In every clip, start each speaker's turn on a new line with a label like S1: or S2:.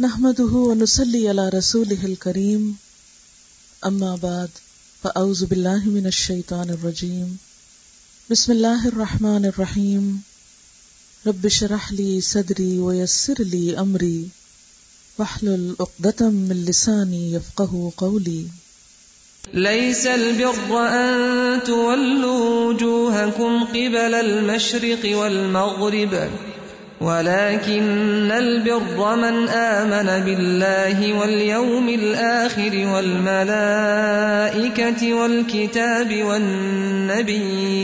S1: نحمده ونصلي على رسوله الكريم. أما بعد، فأعوذ بالله من الشيطان الرجيم. بسم الله الرحمن الرحيم. رب اشرح لي صدري ويسر لي أمري. واحلل عقدة من لساني يفقه قولي.
S2: ليس البر أن تولوا وجوهكم قبل المشرق والمغرب. ولكن البر من آمن بالله واليوم الآخر والملائكة والكتاب والنبيين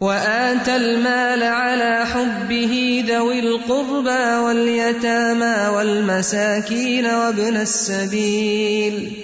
S2: وآتى المال على حبه ذوي القربى واليتامى والمساكين وابن السبيل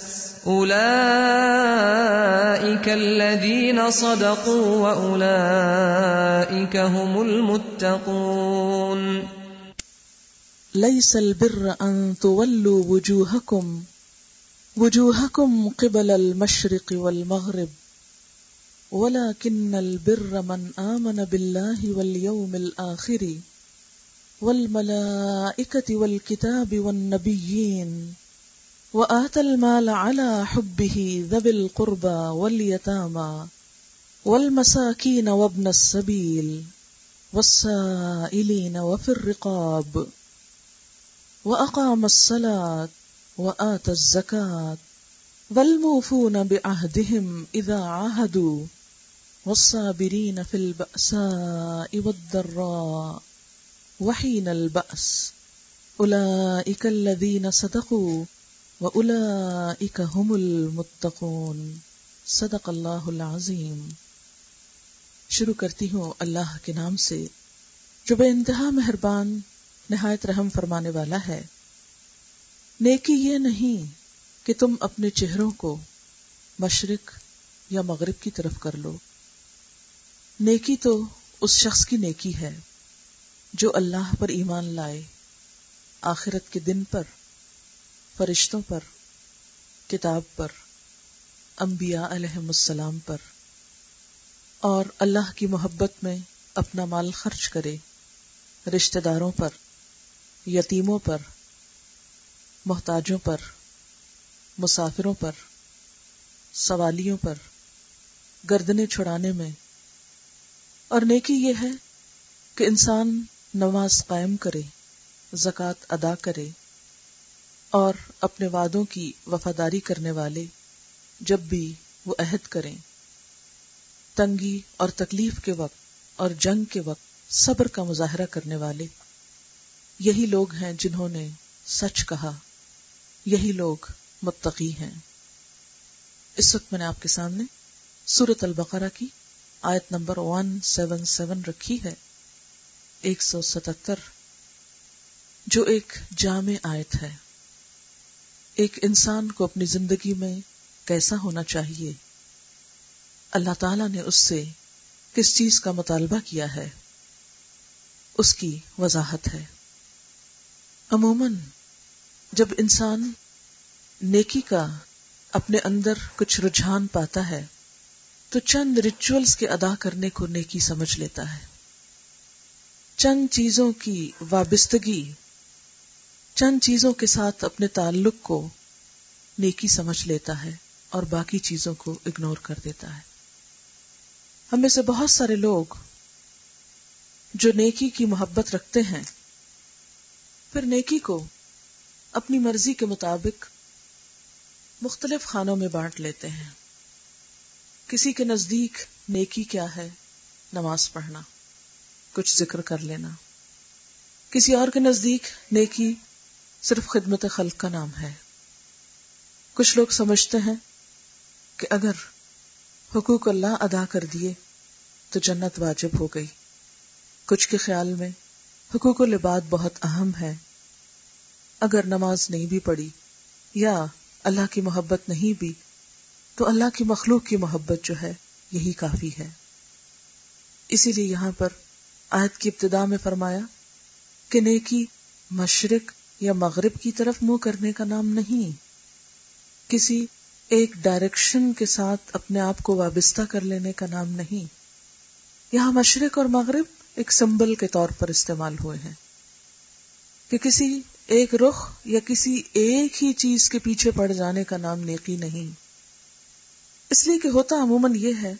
S2: أولئك الذين صدقوا وأولئك هم المتقون
S1: ليس البر أن تولوا وجوهكم وجوهكم قبل المشرق والمغرب، ولكن البر من آمن بالله واليوم الآخر، والملائكة والكتاب والنبيين وآتى المال على حبه ذوي القربى واليتامى والمساكين وابن السبيل والسائلين وفي الرقاب وأقام الصلاة وآتى الزكاة والموفون بعهدهم إذا عاهدوا والصابرين في البأساء والضراء وحين البأس أولئك الذين صدقوا وَأُولَئِكَ هُمُ الْمُتَّقُونَ. صدق اللہ العظیم. شروع کرتی ہوں اللہ کے نام سے، جو بے انتہا مہربان، نہایت رحم فرمانے والا ہے۔ نیکی یہ نہیں کہ تم اپنے چہروں کو مشرق یا مغرب کی طرف کر لو۔ نیکی تو اس شخص کی نیکی ہے جو اللہ پر ایمان لائے آخرت کے دن پر فرشتوں پر، کتاب پر، انبیاء علیہ السلام پر۔ اور اللہ کی محبت میں اپنا مال خرچ کرے۔ رشتہ داروں پر، یتیموں پر، محتاجوں پر، مسافروں پر، سوالیوں پر گردنے چھڑانے میں۔ اور نیکی یہ ہے کہ انسان نماز قائم کرے، زکوٰۃ ادا کرے۔ اور اپنے وعدوں کی وفاداری کرنے والے جب بھی وہ عہد کریں۔ تنگی اور تکلیف کے وقت اور جنگ کے وقت صبر کا مظاہرہ کرنے والے۔ یہی لوگ ہیں جنہوں نے سچ کہا۔ یہی لوگ متقی ہیں۔ اس وقت میں نے آپ کے سامنے سورت البقرہ کی آیت نمبر ون سیون سیون رکھی ہے۔ ایک سو ستتر، جو ایک جامع آیت ہے۔ ایک انسان کو اپنی زندگی میں کیسا ہونا چاہیے؟ اللہ تعالی نے اس سے کس چیز کا مطالبہ کیا ہے؟ اس کی وضاحت ہے۔ عموماً جب انسان نیکی کا اپنے اندر کچھ رجحان پاتا ہے، تو چند ریچولس کے ادا کرنے کو نیکی سمجھ لیتا ہے۔ چند چیزوں کی وابستگی چند چیزوں کے ساتھ اپنے تعلق کو نیکی سمجھ لیتا ہے اور باقی چیزوں کو اگنور کر دیتا ہے۔ ہم میں سے بہت سارے لوگ جو نیکی کی محبت رکھتے ہیں، پھر نیکی کو اپنی مرضی کے مطابق مختلف خانوں میں بانٹ لیتے ہیں۔ کسی کے نزدیک نیکی کیا ہے؟ نماز پڑھنا، کچھ ذکر کر لینا۔ کسی اور کے نزدیک نیکی صرف خدمت خلق کا نام ہے۔ کچھ لوگ سمجھتے ہیں کہ اگر حقوق اللہ ادا کر دیے تو جنت واجب ہو گئی۔ کچھ کے خیال میں حقوق و لباد بہت اہم ہے۔ اگر نماز نہیں بھی پڑی یا اللہ کی محبت نہیں بھی، تو اللہ کی مخلوق کی محبت جو ہے یہی کافی ہے۔ اسی لیے یہاں پر آیت کی ابتدا میں فرمایا کہ نیکی، مشرق یا مغرب کی طرف منہ کرنے کا نام نہیں۔ کسی ایک ڈائریکشن کے ساتھ اپنے آپ کو وابستہ کر لینے کا نام نہیں۔ یہاں مشرق اور مغرب ایک سمبل کے طور پر استعمال ہوئے ہیں۔ کہ کسی ایک رخ یا کسی ایک ہی چیز کے پیچھے پڑ جانے کا نام نیکی نہیں۔ اس لیے کہ ہوتا عموماً یہ ہے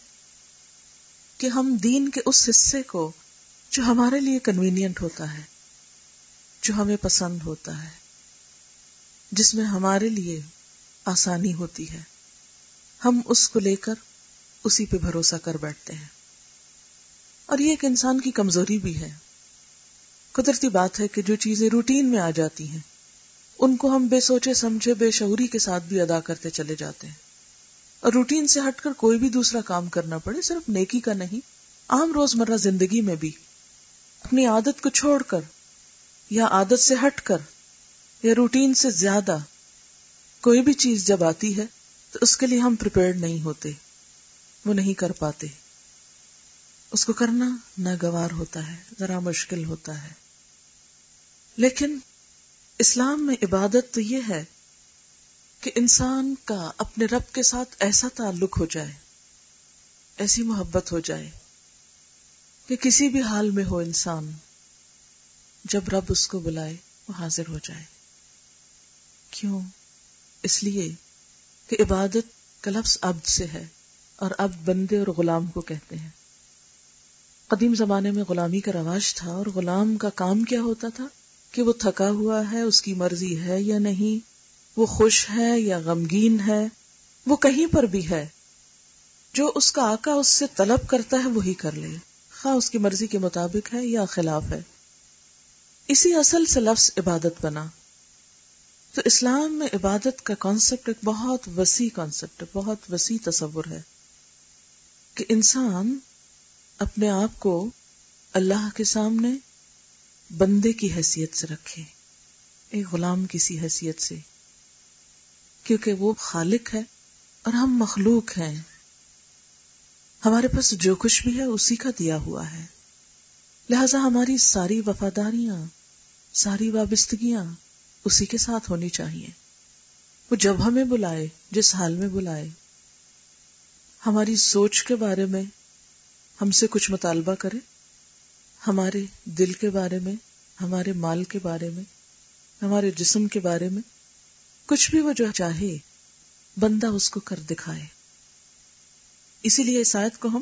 S1: کہ ہم دین کے اس حصے کو جو ہمارے لیے کنوینئنٹ ہوتا ہے جو ہمیں پسند ہوتا ہے، جس میں ہمارے لیے آسانی ہوتی ہے۔ ہم اس کو لے کر اسی پہ بھروسہ کر بیٹھتے ہیں۔ اور یہ ایک انسان کی کمزوری بھی ہے۔ قدرتی بات ہے کہ جو چیزیں روٹین میں آ جاتی ہیں، ان کو ہم بے سوچے سمجھے بے شعوری کے ساتھ بھی ادا کرتے چلے جاتے ہیں۔ اور روٹین سے ہٹ کر کوئی بھی دوسرا کام کرنا پڑے، صرف نیکی کا نہیں، عام روزمرہ زندگی میں بھی۔ اپنی عادت کو چھوڑ کر یا عادت سے ہٹ کر یا روٹین سے زیادہ کوئی بھی چیز جب آتی ہے تو اس کے لیے ہم نہیں ہوتے، وہ نہیں کر پاتے۔ اس کو کرنا ناگوار ہوتا ہے، ذرا مشکل ہوتا ہے۔ لیکن اسلام میں عبادت تو یہ ہے کہ انسان کا اپنے رب کے ساتھ ایسا تعلق ہو جائے، ایسی محبت ہو جائے کہ کسی بھی حال میں ہو انسان۔ جب رب اس کو بلائے وہ حاضر ہو جائے۔ کیوں؟ اس لیے کہ عبادت کا لفظ عبد سے ہے اور اب بندے اور غلام کو کہتے ہیں۔ قدیم زمانے میں غلامی کا رواج تھا اور غلام کا کام کیا ہوتا تھا؟ کہ وہ تھکا ہوا ہے، اس کی مرضی ہے یا نہیں، وہ خوش ہے یا غمگین ہے، وہ کہیں پر بھی ہے۔ جو اس کا آقا اس سے طلب کرتا ہے، وہی کر لے۔ خواہ اس کی مرضی کے مطابق ہے یا خلاف ہے۔ اسی اصل سے لفظ عبادت بنا۔ تو اسلام میں عبادت کا کانسیپٹ ایک بہت وسیع کانسیپٹ بہت وسیع تصور ہے کہ انسان اپنے آپ کو اللہ کے سامنے بندے کی حیثیت سے رکھے، ایک غلام کسی حیثیت سے، کیونکہ وہ خالق ہے اور ہم مخلوق ہیں۔ ہمارے پاس جو کچھ بھی ہے، اسی کا دیا ہوا ہے۔ لہذا ہماری ساری وفاداریاں ساری وابستگیاں اسی کے ساتھ ہونی چاہیے۔ وہ جب ہمیں بلائے، جس حال میں بلائے۔ ہماری سوچ کے بارے میں ہم سے کچھ مطالبہ کرے۔ ہمارے دل کے بارے میں، ہمارے مال کے بارے میں، ہمارے جسم کے بارے میں کچھ بھی وہ جو چاہے، بندہ اس کو کر دکھائے۔ اسی لیے اس آیت کو ہم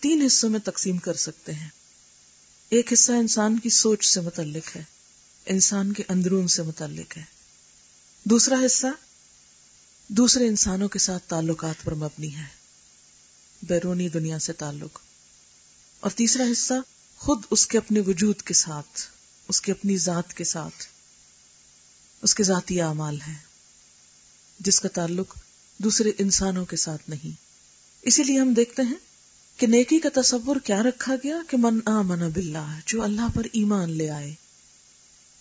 S1: تین حصوں میں تقسیم کر سکتے ہیں۔ ایک حصہ انسان کی سوچ سے متعلق ہے۔ انسان کے اندرون سے متعلق ہے۔ دوسرا حصہ، دوسرے انسانوں کے ساتھ تعلقات پر مبنی ہے۔ بیرونی دنیا سے تعلق۔ اور تیسرا حصہ، خود اس کے اپنے وجود کے ساتھ، اس کی اپنی ذات کے ساتھ، اس کے ذاتی اعمال ہے جس کا تعلق دوسرے انسانوں کے ساتھ نہیں۔ اسی لیے ہم دیکھتے ہیں کہ نیکی کا تصور کیا رکھا گیا کہ من آمن باللہ، جو اللہ پر ایمان لے آئے۔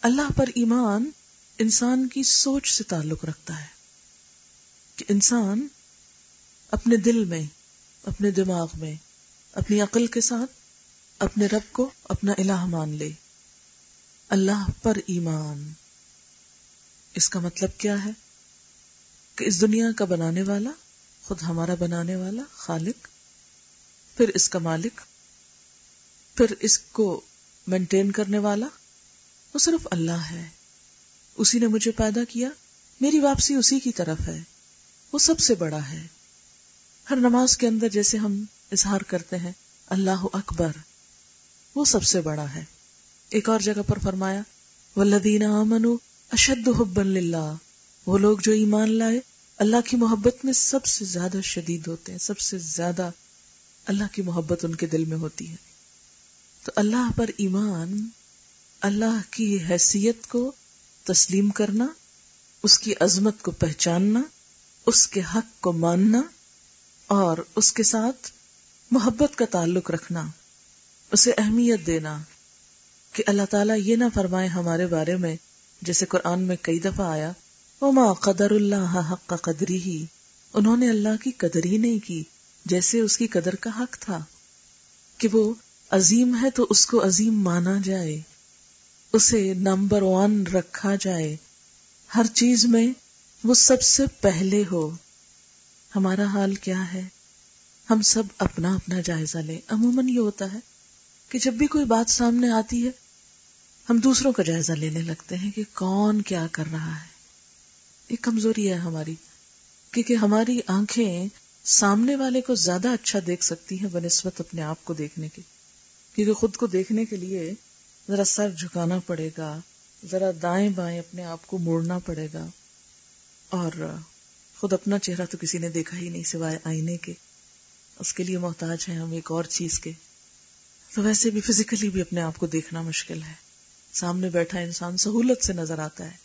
S1: اللہ پر ایمان انسان کی سوچ سے تعلق رکھتا ہے کہ انسان اپنے دل میں، اپنے دماغ میں، اپنی عقل کے ساتھ اپنے رب کو اپنا الہ مان لے۔ اللہ پر ایمان۔ اس کا مطلب کیا ہے؟ کہ اس دنیا کا بنانے والا، خود ہمارا بنانے والا خالق، پھر اس کا مالک، پھر اس کو مینٹین کرنے والا وہ صرف اللہ ہے۔ اسی نے مجھے پیدا کیا۔ میری واپسی اسی کی طرف ہے۔ وہ سب سے بڑا ہے۔ ہر نماز کے اندر جیسے ہم اظہار کرتے ہیں، اللہ اکبر، وہ سب سے بڑا ہے۔ ایک اور جگہ پر فرمایا ولدین امنو اشد حب اللہ وہ لوگ جو ایمان لائے، اللہ کی محبت میں سب سے زیادہ شدید ہوتے ہیں، سب سے زیادہ اللہ کی محبت ان کے دل میں ہوتی ہے۔ تو اللہ پر ایمان اللہ کی حیثیت کو تسلیم کرنا، اس کی عظمت کو پہچاننا، اس کے حق کو ماننا اور اس کے ساتھ محبت کا تعلق رکھنا، اسے اہمیت دینا۔ کہ اللہ تعالیٰ یہ نہ فرمائے ہمارے بارے میں، جیسے قرآن میں کئی دفعہ آیا، وما قدر اللہ حق کا قدری ہی انہوں نے اللہ کی قدر ہی نہیں کی، جیسے اس کی قدر کا حق تھا۔ کہ وہ عظیم ہے تو اس کو عظیم مانا جائے۔ اسے نمبر ون رکھا جائے۔ ہر چیز میں وہ سب سے پہلے ہو۔ ہمارا حال کیا ہے؟ ہم سب اپنا اپنا جائزہ لیں۔ عموماً یہ ہوتا ہے کہ جب بھی کوئی بات سامنے آتی ہے، ہم دوسروں کا جائزہ لینے لگتے ہیں کہ کون کیا کر رہا ہے۔ یہ کمزوری ہے ہماری، کیونکہ ہماری آنکھیں سامنے والے کو زیادہ اچھا دیکھ سکتی ہیں بنسبت اپنے آپ کو دیکھنے کی کیونکہ خود کو دیکھنے کے لیے ذرا سر جھکانا پڑے گا، ذرا دائیں بائیں اپنے آپ کو موڑنا پڑے گا۔ اور خود اپنا چہرہ تو کسی نے دیکھا ہی نہیں سوائے آئینے کے۔ اس کے لیے محتاج ہیں ہم ایک اور چیز کے۔ تو ویسے بھی فزیکلی بھی اپنے آپ کو دیکھنا مشکل ہے۔ سامنے بیٹھا انسان سہولت سے نظر آتا ہے۔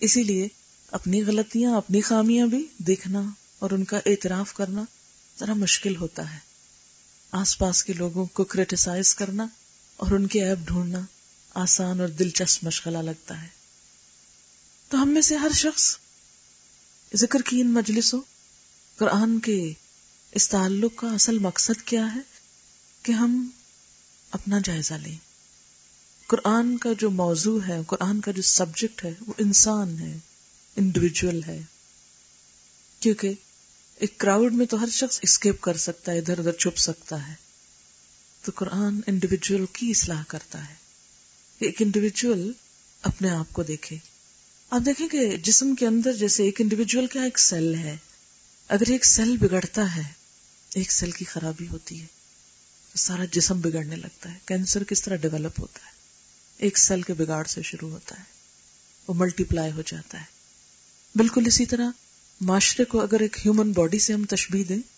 S1: اسی لیے اپنی غلطیاں، اپنی خامیاں بھی دیکھنا اور ان کا اعتراف کرنا ذرا مشکل ہوتا ہے۔ آس پاس کے لوگوں کو کریٹیسائز کرنا اور ان کے ایپ ڈھونڈنا آسان اور دلچسپ مشغلہ لگتا ہے۔ تو ہم میں سے ہر شخص ذکر کی ان مجلسوں، قرآن کے اس تعلق کا اصل مقصد کیا ہے کہ ہم اپنا جائزہ لیں۔ قرآن کا جو موضوع ہے، قرآن کا جو سبجیکٹ ہے، وہ انسان ہے انڈیویجل ہے۔ کیونکہ ایک کراؤڈ میں تو ہر شخص اسکیپ کر سکتا ہے، ادھر ادھر چھپ سکتا ہے۔ تو قرآن انڈیویجل کی اصلاح کرتا ہے ایک انڈیویجل اپنے آپ کو دیکھے۔ آپ دیکھیں کہ جسم کے اندر جیسے ایک انڈیویجل کا ایک سیل ہے۔ اگر ایک سیل بگڑتا ہے، ایک سیل کی خرابی ہوتی ہے۔ تو سارا جسم بگڑنے لگتا ہے۔ کینسر کس طرح ڈیولپ ہوتا ہے؟ ایک سیل کے بگاڑ سے شروع ہوتا ہے۔ وہ ملٹی پلائی ہو جاتا ہے۔ بالکل اسی طرح معاشرے کو اگر ایک ہیومن باڈی سے ہم تشبیح دیں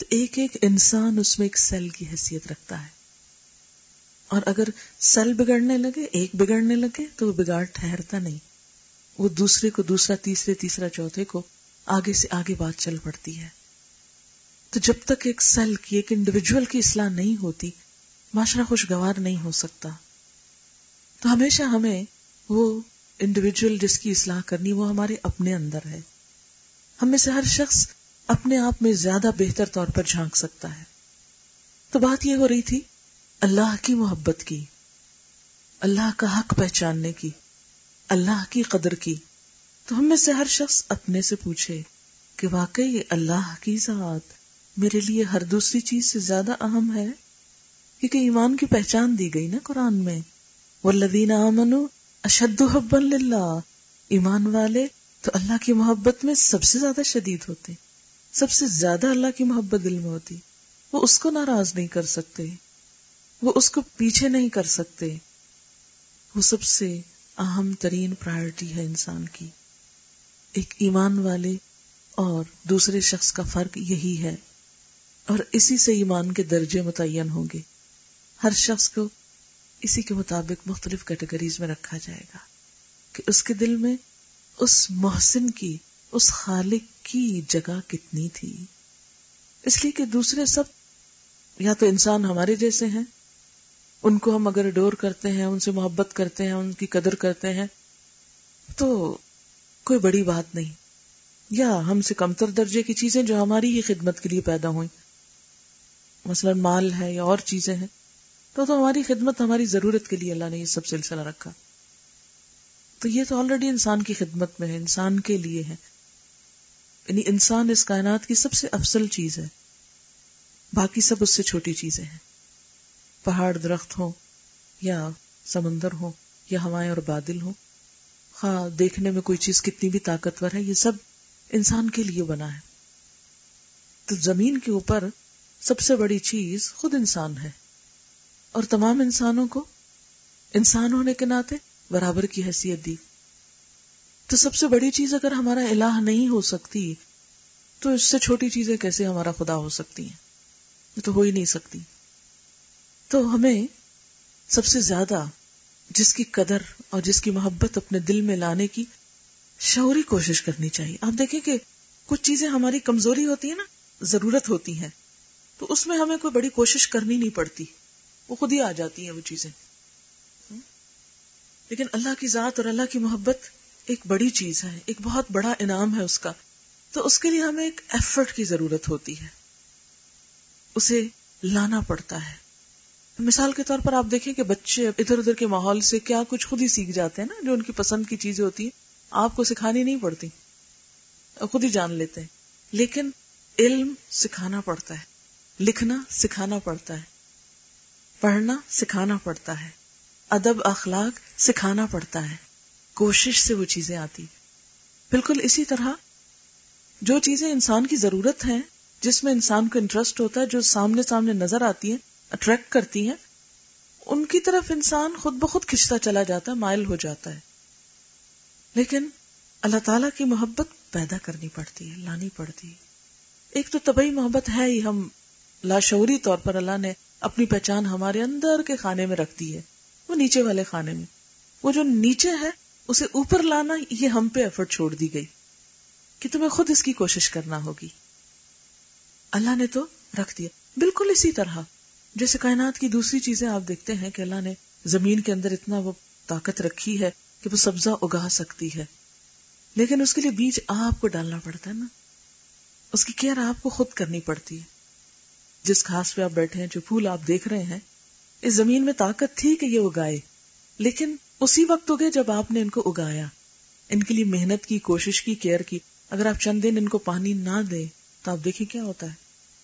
S1: تو ایک ایک انسان اس میں ایک سیل کی حیثیت رکھتا ہے۔ اور اگر سیل بگڑنے لگے، ایک بگڑنے لگے، تو وہ بگاڑ ٹھہرتا نہیں۔ وہ دوسرے کو دوسرا، تیسرے، تیسرا، چوتھے کو آگے سے آگے بات چل پڑتی ہے۔ تو جب تک ایک سیل کی، ایک انڈیویجل کی اصلاح نہیں ہوتی، معاشرہ خوشگوار نہیں ہو سکتا۔ تو ہمیشہ ہمیں وہ انڈیویجل جس کی اصلاح کرنی، وہ ہمارے اپنے اندر ہے۔ ہم میں سے ہر شخص اپنے آپ میں زیادہ بہتر طور پر جھانک سکتا ہے۔ تو بات یہ ہو رہی تھی، اللہ کی محبت کی، اللہ کا حق پہچاننے کی، اللہ کی قدر کی۔ تو ہم میں سے ہر شخص اپنے سے پوچھے کہ واقعی اللہ کی ذات میرے لیے ہر دوسری چیز سے زیادہ اہم ہے؟ کیونکہ ایمان کی پہچان دی گئی نا قرآن میں۔ والذین آمنوا اشد حبا للہ ایمان والے تو اللہ کی محبت میں سب سے زیادہ شدید ہوتے۔ سب سے زیادہ اللہ کی محبت دل میں ہوتی۔ وہ اس کو ناراض نہیں کر سکتے۔ وہ اس کو پیچھے نہیں کر سکتے۔ وہ سب سے اہم ترین پرائرٹی ہے انسان کی۔ ایک ایمان والے اور دوسرے شخص کا فرق یہی ہے۔ اور اسی سے ایمان کے درجے متعین ہوں گے۔ ہر شخص کو اسی کے مطابق مختلف کیٹیگریز میں رکھا جائے گا کہ اس کے دل میں اس محسن کی اس خالق کی جگہ کتنی تھی؟ اس لیے کہ دوسرے سب یا تو انسان ہمارے جیسے ہیں، ان کو ہم اگر ڈور کرتے ہیں، ان سے محبت کرتے ہیں، ان کی قدر کرتے ہیں، تو کوئی بڑی بات نہیں۔ یا ہم سے کمتر درجے کی چیزیں جو ہماری ہی خدمت کے لیے پیدا ہوئی مثلا مال ہے یا اور چیزیں ہیں، تو تو ہماری خدمت ہماری ضرورت کے لیے اللہ نے یہ سب سلسلہ رکھا۔ تو یہ تو آلریڈی انسان کی خدمت میں ہے، انسان کے لیے ہے۔ یعنی انسان اس کائنات کی سب سے افضل چیز ہے۔ باقی سب اس سے چھوٹی چیزیں ہیں۔ پہاڑ درخت ہو یا سمندر ہو یا ہوائیں اور بادل ہو ہاں دیکھنے میں کوئی چیز کتنی بھی طاقتور ہے، یہ سب انسان کے لیے بنا ہے۔ تو زمین کے اوپر سب سے بڑی چیز خود انسان ہے۔ اور تمام انسانوں کو انسان ہونے کے ناطے برابر کی حیثیت دی۔ تو سب سے بڑی چیز اگر ہمارا الہ نہیں ہو سکتی، تو اس سے چھوٹی چیزیں کیسے ہمارا خدا ہو سکتی ہیں؟ یہ تو ہو ہی نہیں سکتی۔ تو ہمیں سب سے زیادہ جس کی قدر اور جس کی محبت اپنے دل میں لانے کی شعوری کوشش کرنی چاہیے۔ آپ دیکھیں کہ کچھ چیزیں ہماری کمزوری ہوتی ہیں نا، ضرورت ہوتی ہیں، تو اس میں ہمیں کوئی بڑی کوشش کرنی نہیں پڑتی۔ وہ خود ہی آ جاتی ہیں وہ چیزیں۔ لیکن اللہ کی ذات اور اللہ کی محبت ایک بڑی چیز ہے، ایک بہت بڑا انعام ہے اس کا۔ تو اس کے لیے ہمیں ایک ایفرٹ کی ضرورت ہوتی ہے۔ اسے لانا پڑتا ہے۔ مثال کے طور پر آپ دیکھیں کہ بچے ادھر ادھر کے ماحول سے کیا کچھ خود ہی سیکھ جاتے ہیں نا، جو ان کی پسند کی چیزیں ہوتی ہیں۔ آپ کو سکھانی نہیں پڑتی۔ خود ہی جان لیتے ہیں۔ لیکن علم سکھانا پڑتا ہے۔ لکھنا سکھانا پڑتا ہے۔ پڑھنا سکھانا پڑتا ہے۔ ادب اخلاق سکھانا پڑتا ہے۔ کوشش سے وہ چیزیں آتی۔ بالکل اسی طرح جو چیزیں انسان کی ضرورت ہیں، جس میں انسان کو انٹرسٹ ہوتا ہے، جو سامنے سامنے نظر آتی ہیں اٹریکٹ کرتی ہیں، ان کی طرف انسان خود بخود کھچتا چلا جاتا ہے، مائل ہو جاتا ہے۔ لیکن اللہ تعالی کی محبت پیدا کرنی پڑتی ہے، لانی پڑتی ہے۔ ایک تو طبی محبت ہے ہی، ہم لاشعوری طور پر اللہ نے اپنی پہچان ہمارے اندر کے خانے میں رکھ دی ہے، وہ نیچے والے خانے میں۔ وہ جو نیچے ہے اسے اوپر لانا یہ ہم پہ ایفرٹ چھوڑ دی گئی کہ تمہیں خود اس کی کوشش کرنا ہوگی۔ اللہ نے تو رکھ دیا۔ بالکل اسی طرح، جیسے کائنات کی دوسری چیزیں آپ دیکھتے ہیں کہ اللہ نے زمین کے اندر اتنا وہ طاقت رکھی ہے کہ وہ سبزہ اگا سکتی ہے۔ لیکن اس کے لیے بیج آپ کو ڈالنا پڑتا ہے نا۔ اس کی کیئر آپ کو خود کرنی پڑتی ہے۔ جس گھاس پہ آپ بیٹھے ہیں، جو پھول آپ دیکھ رہے ہیں، اس زمین میں طاقت تھی کہ یہ اگائے۔ لیکن اسی وقت اگے جب آپ نے ان کو اگایا۔ ان کے لیے محنت کی، کوشش کی، کیئر کی۔ اگر آپ چند دن ان کو پانی نہ دیں تو آپ دیکھیں کیا ہوتا ہے۔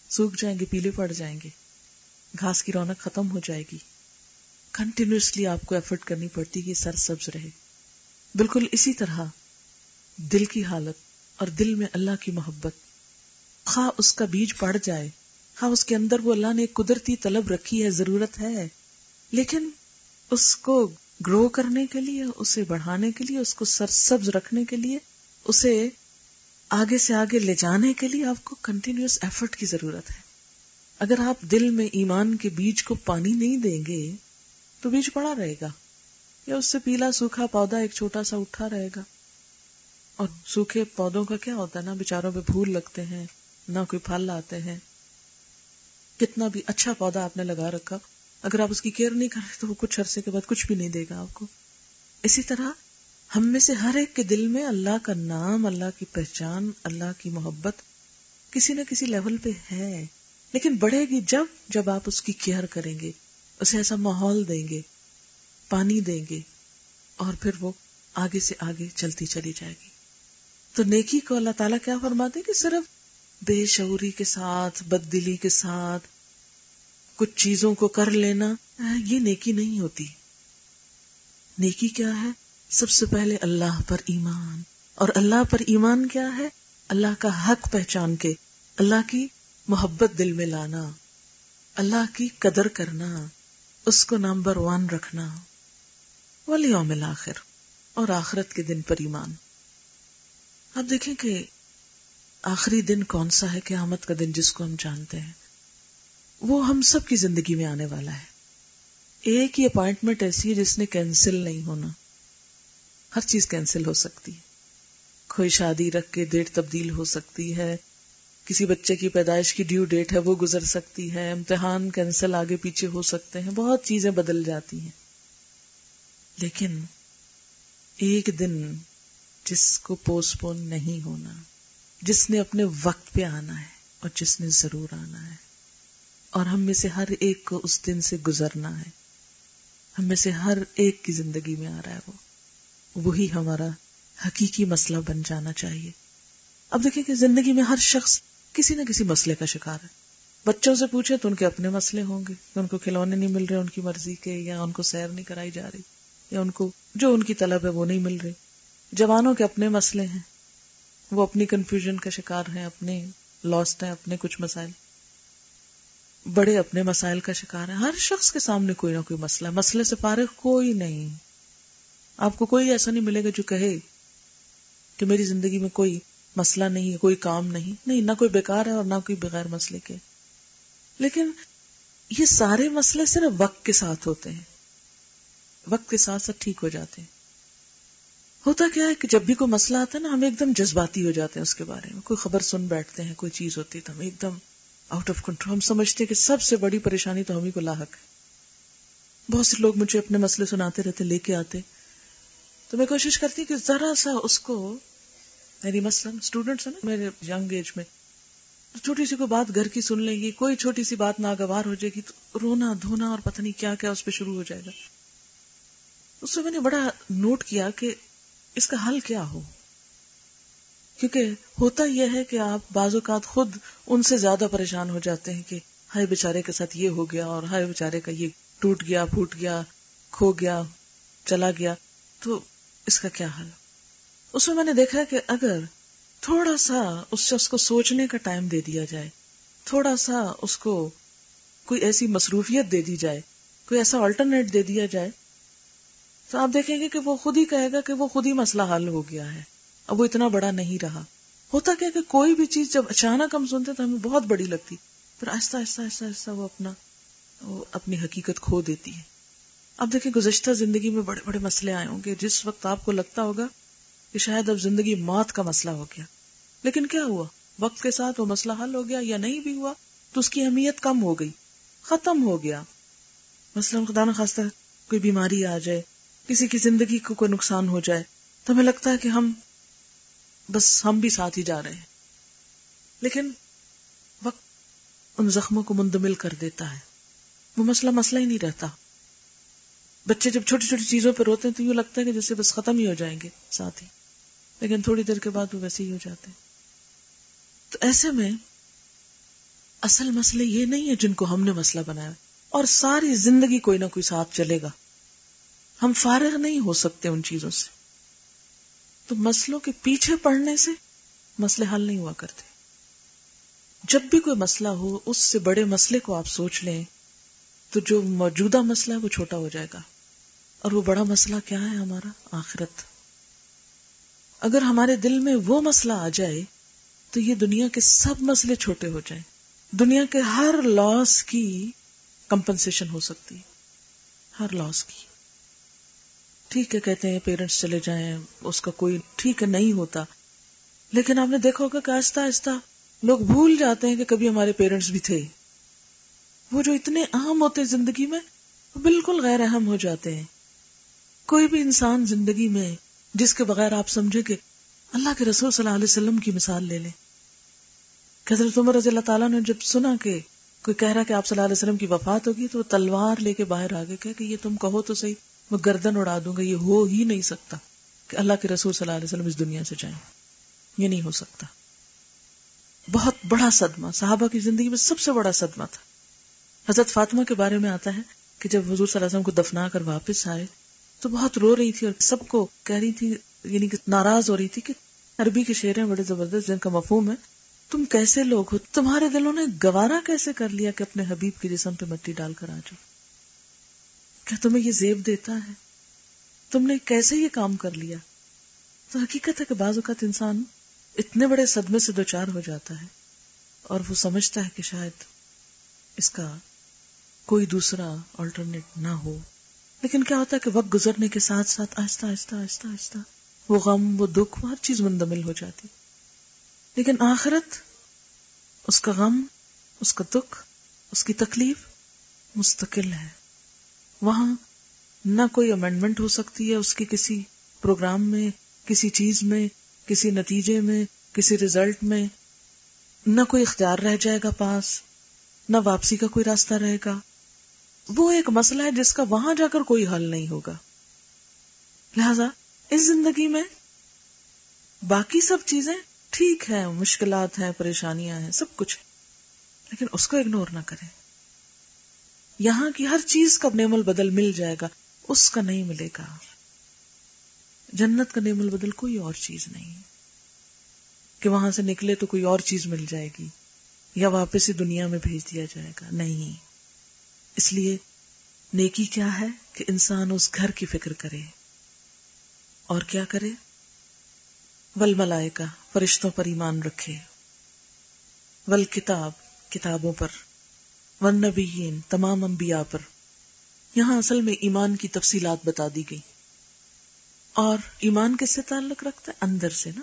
S1: سوکھ جائیں گے، پیلے پڑ جائیں گے۔ گھاس کی رونق ختم ہو جائے گی۔ کنٹینیوسلی آپ کو ایفرٹ کرنی پڑتی کہ سر سبز رہے۔ بالکل اسی طرح دل کی حالت اور دل میں اللہ کی محبت۔ خواہ اس کا بیج پڑ جائے ہاں اس کے اندر وہ اللہ نے قدرتی طلب رکھی ہے، ضرورت ہے۔ لیکن اس کو گرو کرنے کے لیے، اسے بڑھانے کے لیے، اس کو سرسبز رکھنے کے لیے، اسے آگے سے آگے لے جانے کے لیے آپ کو کنٹینیوس ایفرٹ کی ضرورت ہے۔ اگر آپ دل میں ایمان کے بیج کو پانی نہیں دیں گے، تو بیج پڑا رہے گا۔ یا اس سے پیلا سوکھا پودا ایک چھوٹا سا اٹھا رہے گا۔ اور سوکھے پودوں کا کیا ہوتا ہے نا بےچاروں پہ پھول لگتے ہیں، نہ کوئی پھل آتے ہیں۔ کتنا بھی اچھا پودا آپ نے لگا رکھا۔ اگر آپ اس کی کیئر نہیں کریں تو وہ کچھ عرصے کے بعد کچھ بھی نہیں دے گا آپ کو۔ اسی طرح ہم میں سے ہر ایک کے دل میں اللہ کا نام، اللہ کی پہچان، اللہ کی محبت کسی نہ کسی لیول پہ ہے۔ لیکن بڑھے گی جب جب آپ اس کی کیئر کریں گے، اسے ایسا ماحول دیں گے، پانی دیں گے، اور پھر وہ آگے سے آگے چلتی چلی جائے گی۔ تو نیکی کو اللہ تعالیٰ کیا فرماتے کہ صرف بے شعوری کے ساتھ بد دلی کے ساتھ کچھ چیزوں کو کر لینا یہ نیکی نہیں ہوتی۔ نیکی کیا ہے؟ سب سے پہلے اللہ پر ایمان۔ اور اللہ پر ایمان کیا ہے؟ اللہ کا حق پہچان کے، اللہ کی محبت دل میں لانا، اللہ کی قدر کرنا، اس کو نمبر ون رکھنا۔ ولیوم آخر اور آخرت کے دن پر ایمان۔ آپ دیکھیں کہ آخری دن کون سا ہے؟ قیامت کا دن جس کو ہم جانتے ہیں۔ وہ ہم سب کی زندگی میں آنے والا ہے۔ ایک ہی اپائنٹمنٹ ایسی ہے جس نے کینسل نہیں ہونا۔ ہر چیز کینسل ہو سکتی ہے۔ کوئی شادی رکھ کے ڈیٹ تبدیل ہو سکتی ہے۔ کسی بچے کی پیدائش کی ڈیو ڈیٹ ہے وہ گزر سکتی ہے۔ امتحان کینسل آگے پیچھے ہو سکتے ہیں۔ بہت چیزیں بدل جاتی ہیں۔ لیکن ایک دن جس کو پوسٹ پون نہیں ہونا، جس نے اپنے وقت پہ آنا ہے اور جس نے ضرور آنا ہے اور ہم میں سے ہر ایک کو اس دن سے گزرنا ہے۔ ہم میں سے ہر ایک کی زندگی میں آ رہا ہے وہ۔ وہی ہمارا حقیقی مسئلہ بن جانا چاہیے۔ اب دیکھیں کہ زندگی میں ہر شخص کسی نہ کسی مسئلے کا شکار ہے۔ بچوں سے پوچھے تو ان کے اپنے مسئلے ہوں گے۔ کہ ان کو کھلونے نہیں مل رہے ان کی مرضی کے، یا ان کو سیر نہیں کرائی جا رہی، یا ان کو جو ان کی طلب ہے وہ نہیں مل رہی۔ جوانوں کے اپنے مسئلے ہیں۔ وہ اپنی کنفیوژن کا شکار ہیں، اپنے لاسٹ ہیں، اپنے کچھ مسائل۔ بڑے اپنے مسائل کا شکار ہیں۔ ہر شخص کے سامنے کوئی نہ کوئی مسئلہ ہے۔ مسئلے سے فارغ کوئی نہیں۔ آپ کو کوئی ایسا نہیں ملے گا جو کہے کہ میری زندگی میں کوئی مسئلہ نہیں ہے، کوئی کام نہیں۔ نہیں، نہ کوئی بیکار ہے اور نہ کوئی بغیر مسئلے کے۔ لیکن یہ سارے مسئلے صرف وقت کے ساتھ ہوتے ہیں۔ وقت کے ساتھ ساتھ ٹھیک ہو جاتے ہیں۔ ہوتا کیا ہے کہ جب بھی کوئی مسئلہ آتا ہے نا، ہم ایک دم جذباتی ہو جاتے ہیں اس کے بارے میں۔ کوئی خبر سن بیٹھتے ہیں، کوئی چیز ہوتی ہے تو ہم ایک دم آؤٹ آف کنٹرول۔ ہم سمجھتے ہیں کہ سب سے بڑی پریشانی تو ہمیں کو لاحق ہے۔ بہت سے لوگ مجھے اپنے مسئلے سناتے رہتے، لے کے آتے۔ تو میں کوشش کرتی کہ ذرا سا اس کو میری مثلاً اسٹوڈینٹس ہیں نا میرے ینگ ایج میں چھوٹی سی کوئی بات گھر کی سن لیں گی، کوئی چھوٹی سی بات ناگوار ہو جائے گی، تو رونا دھونا اور پتہ نہیں کیا کیا اس پہ شروع ہو جائے گا۔ اس سے میں نے بڑا نوٹ کیا کہ اس کا حل کیا ہو۔ کیونکہ ہوتا یہ ہے کہ آپ بعض اوقات خود ان سے زیادہ پریشان ہو جاتے ہیں کہ ہائے بےچارے کے ساتھ یہ ہو گیا اور ہائے بےچارے کا یہ ٹوٹ گیا، پھوٹ گیا، کھو گیا، چلا گیا۔ تو اس کا کیا حل؟ اس میں میں نے دیکھا کہ اگر تھوڑا سا اس شخص کو سوچنے کا ٹائم دے دیا جائے، تھوڑا سا اس کو کوئی ایسی مصروفیت دے دی جائے، کوئی ایسا آلٹرنیٹ دے دیا جائے، تو آپ دیکھیں گے کہ وہ خود ہی کہے گا کہ وہ خود ہی مسئلہ حل ہو گیا ہے۔ اب وہ اتنا بڑا نہیں رہا۔ ہوتا کیا کہ کوئی بھی چیز جب اچانک ہم سنتے تو ہمیں بہت بڑی لگتی۔ پھر آہستہ آہستہ آہستہ آہستہ وہ اپنا وہ اپنی حقیقت کھو دیتی ہے۔ اب دیکھیں گزشتہ زندگی میں بڑے بڑے مسئلے آئے ہوں گے۔ جس وقت آپ کو لگتا ہوگا کہ شاید اب زندگی موت کا مسئلہ ہو گیا۔ لیکن کیا ہوا؟ وقت کے ساتھ وہ مسئلہ حل ہو گیا یا نہیں بھی ہوا تو اس کی اہمیت کم ہو گئی۔ ختم ہو گیا۔ مثلاً خدا نخواستہ کوئی بیماری آ جائے، کسی کی زندگی کو کوئی نقصان ہو جائے، تو ہمیں لگتا ہے کہ ہم بس ہم بھی ساتھ ہی جا رہے ہیں۔ لیکن وقت ان زخموں کو مندمل کر دیتا ہے۔ وہ مسئلہ مسئلہ ہی نہیں رہتا۔ بچے جب چھوٹی چھوٹی چیزوں پہ روتے ہیں تو یوں لگتا ہے کہ جیسے بس ختم ہی ہو جائیں گے ساتھ ہی۔ لیکن تھوڑی دیر کے بعد وہ ویسے ہی ہو جاتے ہیں۔ تو ایسے میں اصل مسئلے یہ نہیں ہے جن کو ہم نے مسئلہ بنایا۔ اور ساری زندگی کوئی نہ کوئی ساتھ چلے گا۔ ہم فارغ نہیں ہو سکتے ان چیزوں سے۔ تو مسئلوں کے پیچھے پڑنے سے مسئلے حل نہیں ہوا کرتے۔ جب بھی کوئی مسئلہ ہو، اس سے بڑے مسئلے کو آپ سوچ لیں تو جو موجودہ مسئلہ ہے وہ چھوٹا ہو جائے گا۔ اور وہ بڑا مسئلہ کیا ہے ہمارا؟ آخرت۔ اگر ہمارے دل میں وہ مسئلہ آ جائے تو یہ دنیا کے سب مسئلے چھوٹے ہو جائیں۔ دنیا کے ہر لاس کی کمپنسیشن ہو سکتی۔ ہر لاس کی۔ ٹھیک ہے کہتے ہیں پیرنٹس چلے جائیں، اس کا کوئی ٹھیک ہے نہیں ہوتا۔ لیکن آپ نے دیکھا ہوگا کہ آہستہ آہستہ لوگ بھول جاتے ہیں کہ کبھی ہمارے پیرنٹس بھی تھے۔ وہ جو اتنے اہم ہوتے زندگی میں، وہ بالکل غیر اہم ہو جاتے ہیں۔ کوئی بھی انسان زندگی میں جس کے بغیر آپ سمجھے کہ اللہ کے رسول صلی اللہ علیہ وسلم کی مثال لے لیں۔ حضرت عمر رضی اللہ تعالیٰ نے جب سنا کہ کوئی کہہ رہا کہ آپ صلی اللہ علیہ وسلم کی وفات ہوگی، تو وہ تلوار لے کے باہر آگے کہ یہ تم کہو تو صحیح۔ میں گردن اڑا دوں گا، یہ ہو ہی نہیں سکتا کہ اللہ کے رسول صلی اللہ علیہ وسلم اس دنیا سے جائیں۔ یہ نہیں ہو سکتا۔ بہت بڑا صدمہ، صحابہ کی زندگی میں سب سے بڑا صدمہ تھا۔ حضرت فاطمہ کے بارے میں آتا ہے کہ جب حضور صلی اللہ علیہ وسلم کو دفنا کر واپس آئے تو بہت رو رہی تھی اور سب کو کہہ رہی تھی یعنی کہ ناراض ہو رہی تھی کہ عربی کے شعر ہیں، بڑے زبردست، جن کا مفہوم ہے۔ تم کیسے لوگ ہو؟ تمہارے دلوں نے گوارا کیسے کر لیا کہ اپنے حبیب کے جسم پہ مٹی ڈال کر آ جاؤ؟ کیا تمہیں یہ زیب دیتا ہے؟ تم نے کیسے یہ کام کر لیا؟ تو حقیقت ہے کہ بعض اوقات انسان اتنے بڑے صدمے سے دوچار ہو جاتا ہے اور وہ سمجھتا ہے کہ شاید اس کا کوئی دوسرا آلٹرنیٹ نہ ہو۔ لیکن کیا ہوتا ہے کہ وقت گزرنے کے ساتھ ساتھ آہستہ آہستہ آہستہ آہستہ وہ غم، وہ دکھ، وہ ہر چیز مندمل ہو جاتی۔ لیکن آخرت، اس کا غم، اس کا دکھ، اس کی تکلیف مستقل ہے۔ وہاں نہ کوئی امینڈمنٹ ہو سکتی ہے اس کے کسی پروگرام میں، کسی چیز میں، کسی نتیجے میں، کسی ریزلٹ میں۔ نہ کوئی اختیار رہ جائے گا پاس، نہ واپسی کا کوئی راستہ رہے گا۔ وہ ایک مسئلہ ہے جس کا وہاں جا کر کوئی حل نہیں ہوگا۔ لہذا اس زندگی میں باقی سب چیزیں ٹھیک ہے مشکلات ہیں، پریشانیاں ہیں، سب کچھ لیکن اس کو اگنور نہ کریں۔ یہاں کی ہر چیز کا نیم البدل مل جائے گا، اس کا نہیں ملے گا۔ جنت کا نیم البدل کوئی اور چیز نہیں۔ کہ وہاں سے نکلے تو کوئی اور چیز مل جائے گی، یا واپس ہی دنیا میں بھیج دیا جائے گا۔ نہیں۔ اس لیے نیکی کیا ہے کہ انسان اس گھر کی فکر کرے۔ اور کیا کرے؟ ول ملائے فرشتوں پر ایمان رکھے۔ ول کتاب کتابوں پر۔ ون نبیین تمام انبیاء پر۔ یہاں اصل میں ایمان کی تفصیلات بتا دی گئی اور ایمان کس سے تعلق رکھتا ہے؟ اندر سے نا۔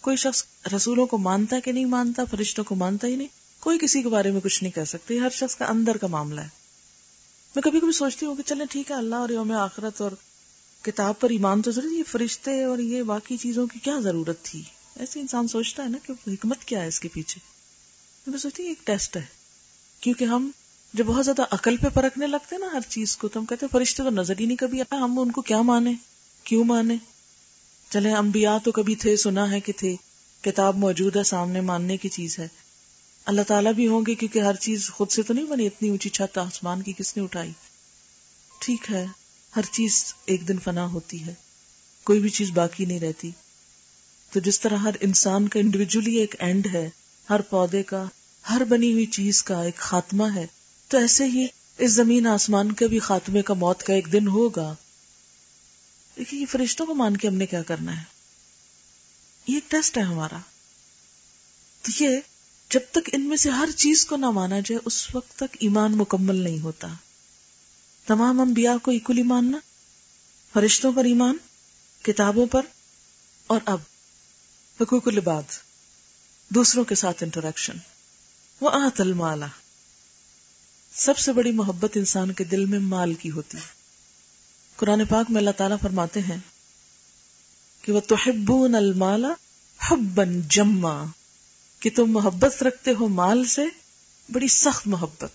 S1: کوئی شخص رسولوں کو مانتا کہ نہیں مانتا، فرشتوں کو مانتا ہی نہیں۔ کوئی کسی کے بارے میں کچھ نہیں کہہ سکتے۔ ہر شخص کا اندر کا معاملہ ہے۔ میں کبھی کبھی سوچتی ہوں کہ چلے ٹھیک ہے، اللہ اور یوم آخرت اور کتاب پر ایمان تو ضروری یہ فرشتے اور یہ باقی چیزوں کی کیا ضرورت تھی؟ ایسے انسان سوچتا ہے نا کہ حکمت کیا ہے اس کے پیچھے۔ میں سوچتی ایک ٹیسٹ ہے۔ کیونکہ ہم جب بہت زیادہ عقل پہ پرکھنے لگتے ہیں نا ہر چیز کو، تو ہم کہتے ہیں فرشتے تو نظر ہی نہیں کبھی آتا، ہم ان کو کیا مانے؟ کیوں مانے؟ چلے انبیاء تو کبھی تھے، سنا ہے کہ تھے، کتاب موجود ہے، سامنے ماننے کی چیز ہے۔ اللہ تعالیٰ بھی ہوں گے کیونکہ ہر چیز خود سے تو نہیں بنی، اتنی اونچی چھت آسمان کی کس نے اٹھائی؟ ٹھیک ہے، ہر چیز ایک دن فنا ہوتی ہے، کوئی بھی چیز باقی نہیں رہتی۔ تو جس طرح ہر انسان کا انڈیویجلی ایک اینڈ ہے، ہر پودے کا ہر بنی ہوئی چیز کا ایک خاتمہ ہے۔ تو ایسے ہی اس زمین آسمان کے بھی خاتمے کا موت کا ایک دن ہوگا۔ لیکن یہ فرشتوں کو مان کے ہم نے کیا کرنا ہے؟ یہ ایک ٹیسٹ ہے ہمارا۔ تو یہ جب تک ان میں سے ہر چیز کو نہ مانا جائے، اس وقت تک ایمان مکمل نہیں ہوتا۔ تمام انبیاء کو اکولی ماننا، فرشتوں پر ایمان، کتابوں پر، اور اب حقوق العباد، دوسروں کے ساتھ انٹریکشن وہ آت المالا سب سے بڑی محبت انسان کے دل میں مال کی ہوتی ہے۔ قرآن پاک میں اللہ تعالیٰ فرماتے ہیں کہ وہ توحبون المالا حبن جما۔ کہ تم محبت رکھتے ہو مال سے، بڑی سخت محبت۔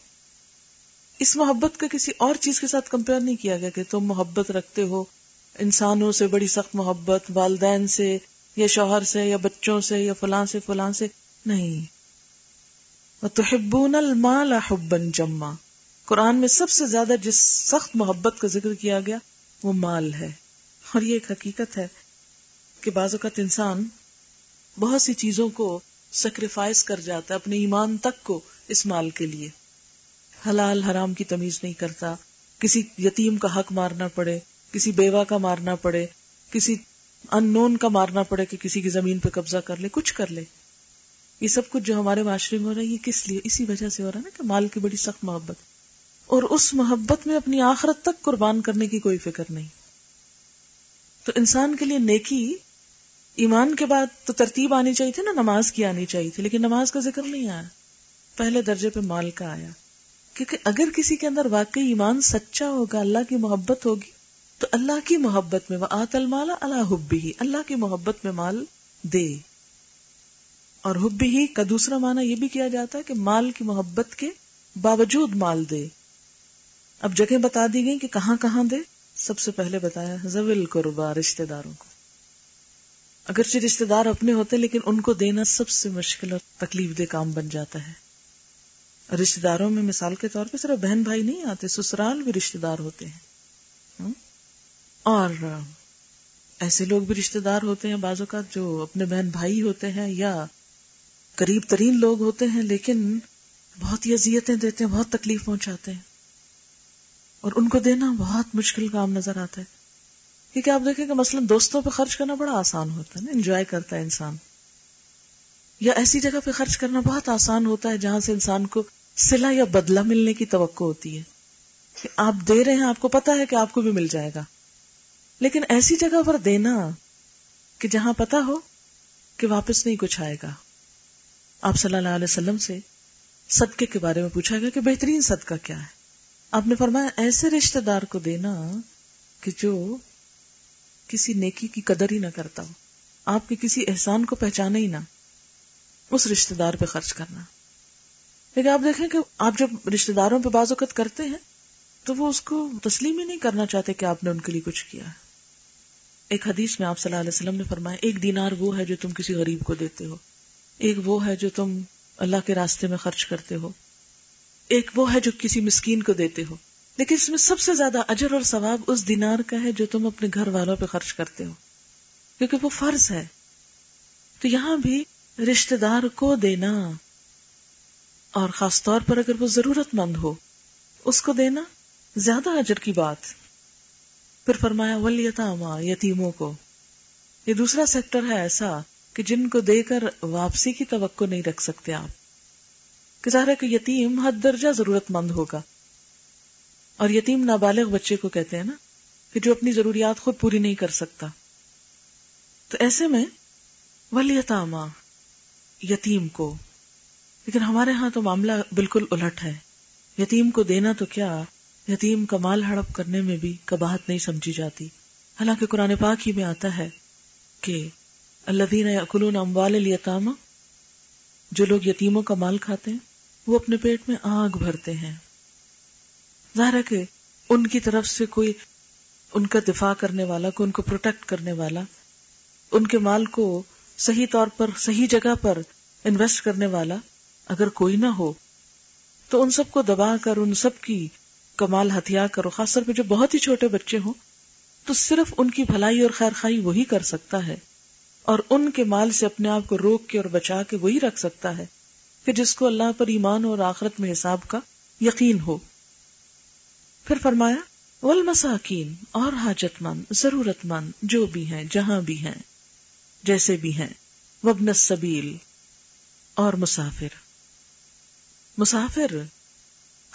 S1: اس محبت کا کسی اور چیز کے ساتھ کمپیئر نہیں کیا گیا کہ تم محبت رکھتے ہو انسانوں سے بڑی سخت محبت، والدین سے یا شوہر سے یا بچوں سے یا فلاں سے فلاں سے۔ نہیں۔ تحبون المال حبا جما۔ قرآن میں سب سے زیادہ جس سخت محبت کا ذکر کیا گیا، وہ مال ہے۔ اور یہ ایک حقیقت ہے کہ بعض اوقات انسان بہت سی چیزوں کو سیکریفائس کر جاتا ہے، اپنے ایمان تک کو اس مال کے لیے۔ حلال حرام کی تمیز نہیں کرتا۔ کسی یتیم کا حق مارنا پڑے، کسی بیوہ کا مارنا پڑے، کسی ان نون کا مارنا پڑے کہ کسی کی زمین پہ قبضہ کر لے، کچھ کر لے۔ یہ سب کچھ جو ہمارے معاشرے میں ہو رہا ہے، یہ کس لیے؟ اسی وجہ سے ہو رہا ہے نا کہ مال کی بڑی سخت محبت۔ اور اس محبت میں اپنی آخرت تک قربان کرنے کی کوئی فکر نہیں۔ تو انسان کے لیے نیکی ایمان کے بعد تو ترتیب آنی چاہیے تھی نا، نماز کی آنی چاہیے تھی، لیکن نماز کا ذکر نہیں آیا۔ پہلے درجے پہ مال کا آیا۔ کیونکہ اگر کسی کے اندر واقعی ایمان سچا ہوگا، اللہ کی محبت ہوگی، تو اللہ کی محبت میں وہ آت المالا اللہ حبی ہی اللہ کی محبت میں مال دے۔ اور حبی ہی کا دوسرا معنی یہ بھی کیا جاتا ہے کہ مال کی محبت کے باوجود مال دے۔ اب جگہ بتا دی گئی کہ کہاں کہاں دے۔ سب سے پہلے بتایا زویل قربا رشتے داروں کو۔ اگرچہ رشتے دار اپنے ہوتے لیکن ان کو دینا سب سے مشکل اور تکلیف دہ کام بن جاتا ہے۔ رشتے داروں میں مثال کے طور پہ صرف بہن بھائی نہیں آتے، سسرال بھی رشتے دار ہوتے ہیں۔ اور ایسے لوگ بھی رشتے دار ہوتے ہیں بعض اوقات جو اپنے بہن بھائی ہوتے ہیں یا قریب ترین لوگ ہوتے ہیں، لیکن بہت ہی اذیتیں دیتے ہیں، بہت تکلیف پہنچاتے ہیں۔ اور ان کو دینا بہت مشکل کام نظر آتا ہے۔ کیونکہ آپ دیکھیں کہ مثلاً دوستوں پہ خرچ کرنا بڑا آسان ہوتا ہے نا، انجوائے کرتا ہے انسان۔ یا ایسی جگہ پہ خرچ کرنا بہت آسان ہوتا ہے جہاں سے انسان کو سلا یا بدلہ ملنے کی توقع ہوتی ہے۔ کہ آپ دے رہے ہیں، آپ کو پتا ہے کہ آپ کو بھی مل جائے گا۔ لیکن ایسی جگہ پر دینا کہ جہاں پتا ہو کہ واپس نہیں کچھ آئے گا۔ آپ صلی اللہ علیہ وسلم سے صدقے کے بارے میں پوچھا گیا کہ بہترین صدقہ کیا ہے؟ آپ نے فرمایا، ایسے رشتہ دار کو دینا کہ جو کسی نیکی کی قدر ہی نہ کرتا ہو، آپ کے کسی احسان کو پہچانے ہی نہ، اس رشتے دار پہ خرچ کرنا۔ لیکن آپ دیکھیں کہ آپ جب رشتے داروں پہ بعض اوقات کرتے ہیں، تو وہ اس کو تسلیم ہی نہیں کرنا چاہتے کہ آپ نے ان کے لیے کچھ کیا ایک حدیث میں آپ صلی اللہ علیہ وسلم نے فرمایا، ایک دینار وہ ہے جو تم کسی غریب کو دیتے ہو۔ ایک وہ ہے جو تم اللہ کے راستے میں خرچ کرتے ہو۔ ایک وہ ہے جو کسی مسکین کو دیتے ہو۔ لیکن اس میں سب سے زیادہ اجر اور ثواب اس دینار کا ہے جو تم اپنے گھر والوں پہ خرچ کرتے ہو۔ کیونکہ وہ فرض ہے۔ تو یہاں بھی رشتے دار کو دینا۔ اور خاص طور پر اگر وہ ضرورت مند ہو، اس کو دینا زیادہ اجر کی بات۔ پھر فرمایا ولیتاما یتیموں کو۔ یہ دوسرا سیکٹر ہے ایسا۔ کہ جن کو دے کر واپسی کی توقع نہیں رکھ سکتے آپ، کہ ظاہر ہے کہ یتیم حد درجہ ضرورت مند ہوگا۔ اور یتیم نابالغ بچے کو کہتے ہیں نا کہ جو اپنی ضروریات خود پوری نہیں کر سکتا۔ تو ایسے میں ولیتاما، یتیم کو، لیکن ہمارے ہاں تو معاملہ بالکل الٹ ہے۔ یتیم کو دینا تو کیا؟ یتیم کا مال ہڑپ کرنے میں بھی کباہت نہیں سمجھی جاتی۔ حالانکہ قرآن پاک ہی میں آتا ہے کہ اللہ دین اکلون اموال الیتاما جو لوگ یتیموں کا مال کھاتے ہیں، وہ اپنے پیٹ میں آگ بھرتے ہیں۔ ظاہر ہے کہ ان کی طرف سے کوئی ان کا دفاع کرنے والا کو ان کو پروٹیکٹ کرنے والا، ان کے مال کو صحیح طور پر، صحیح جگہ پر انویسٹ کرنے والا اگر کوئی نہ ہو، تو ان سب کو دبا کر، ان سب کی کمال ہتھیار کرو، خاص طور پہ جو بہت ہی چھوٹے بچے ہوں، تو صرف ان کی بھلائی اور خیر خائی وہی کر سکتا ہے۔ اور ان کے مال سے اپنے آپ کو روک کے اور بچا کے وہی رکھ سکتا ہے کہ جس کو اللہ پر ایمان اور آخرت میں حساب کا یقین ہو۔ پھر فرمایا، والمساکین، اور حاجت مند ضرورت مند جو بھی ہیں، جہاں بھی ہیں، جیسے بھی ہیں وبن السبیل، اور مسافر۔ مسافر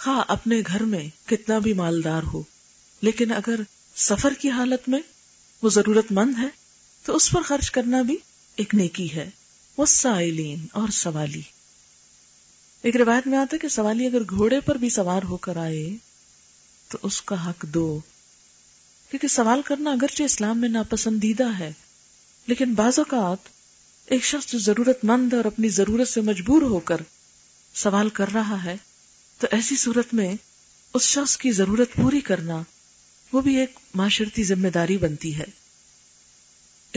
S1: ہاں اپنے گھر میں کتنا بھی مالدار ہو، لیکن اگر سفر کی حالت میں وہ ضرورت مند ہے تو اس پر خرچ کرنا بھی ایک نیکی ہے۔ وہ سائلین اور سوالی۔ ایک روایت میں آتا ہے کہ سوالی اگر گھوڑے پر بھی سوار ہو کر آئے تو اس کا حق دو۔ کیونکہ سوال کرنا اگرچہ اسلام میں ناپسندیدہ ہے، لیکن بعض اوقات ایک شخص جو ضرورت مند اور اپنی ضرورت سے مجبور ہو کر سوال کر رہا ہے، تو ایسی صورت میں اس شخص کی ضرورت پوری کرنا وہ بھی ایک معاشرتی ذمہ داری بنتی ہے۔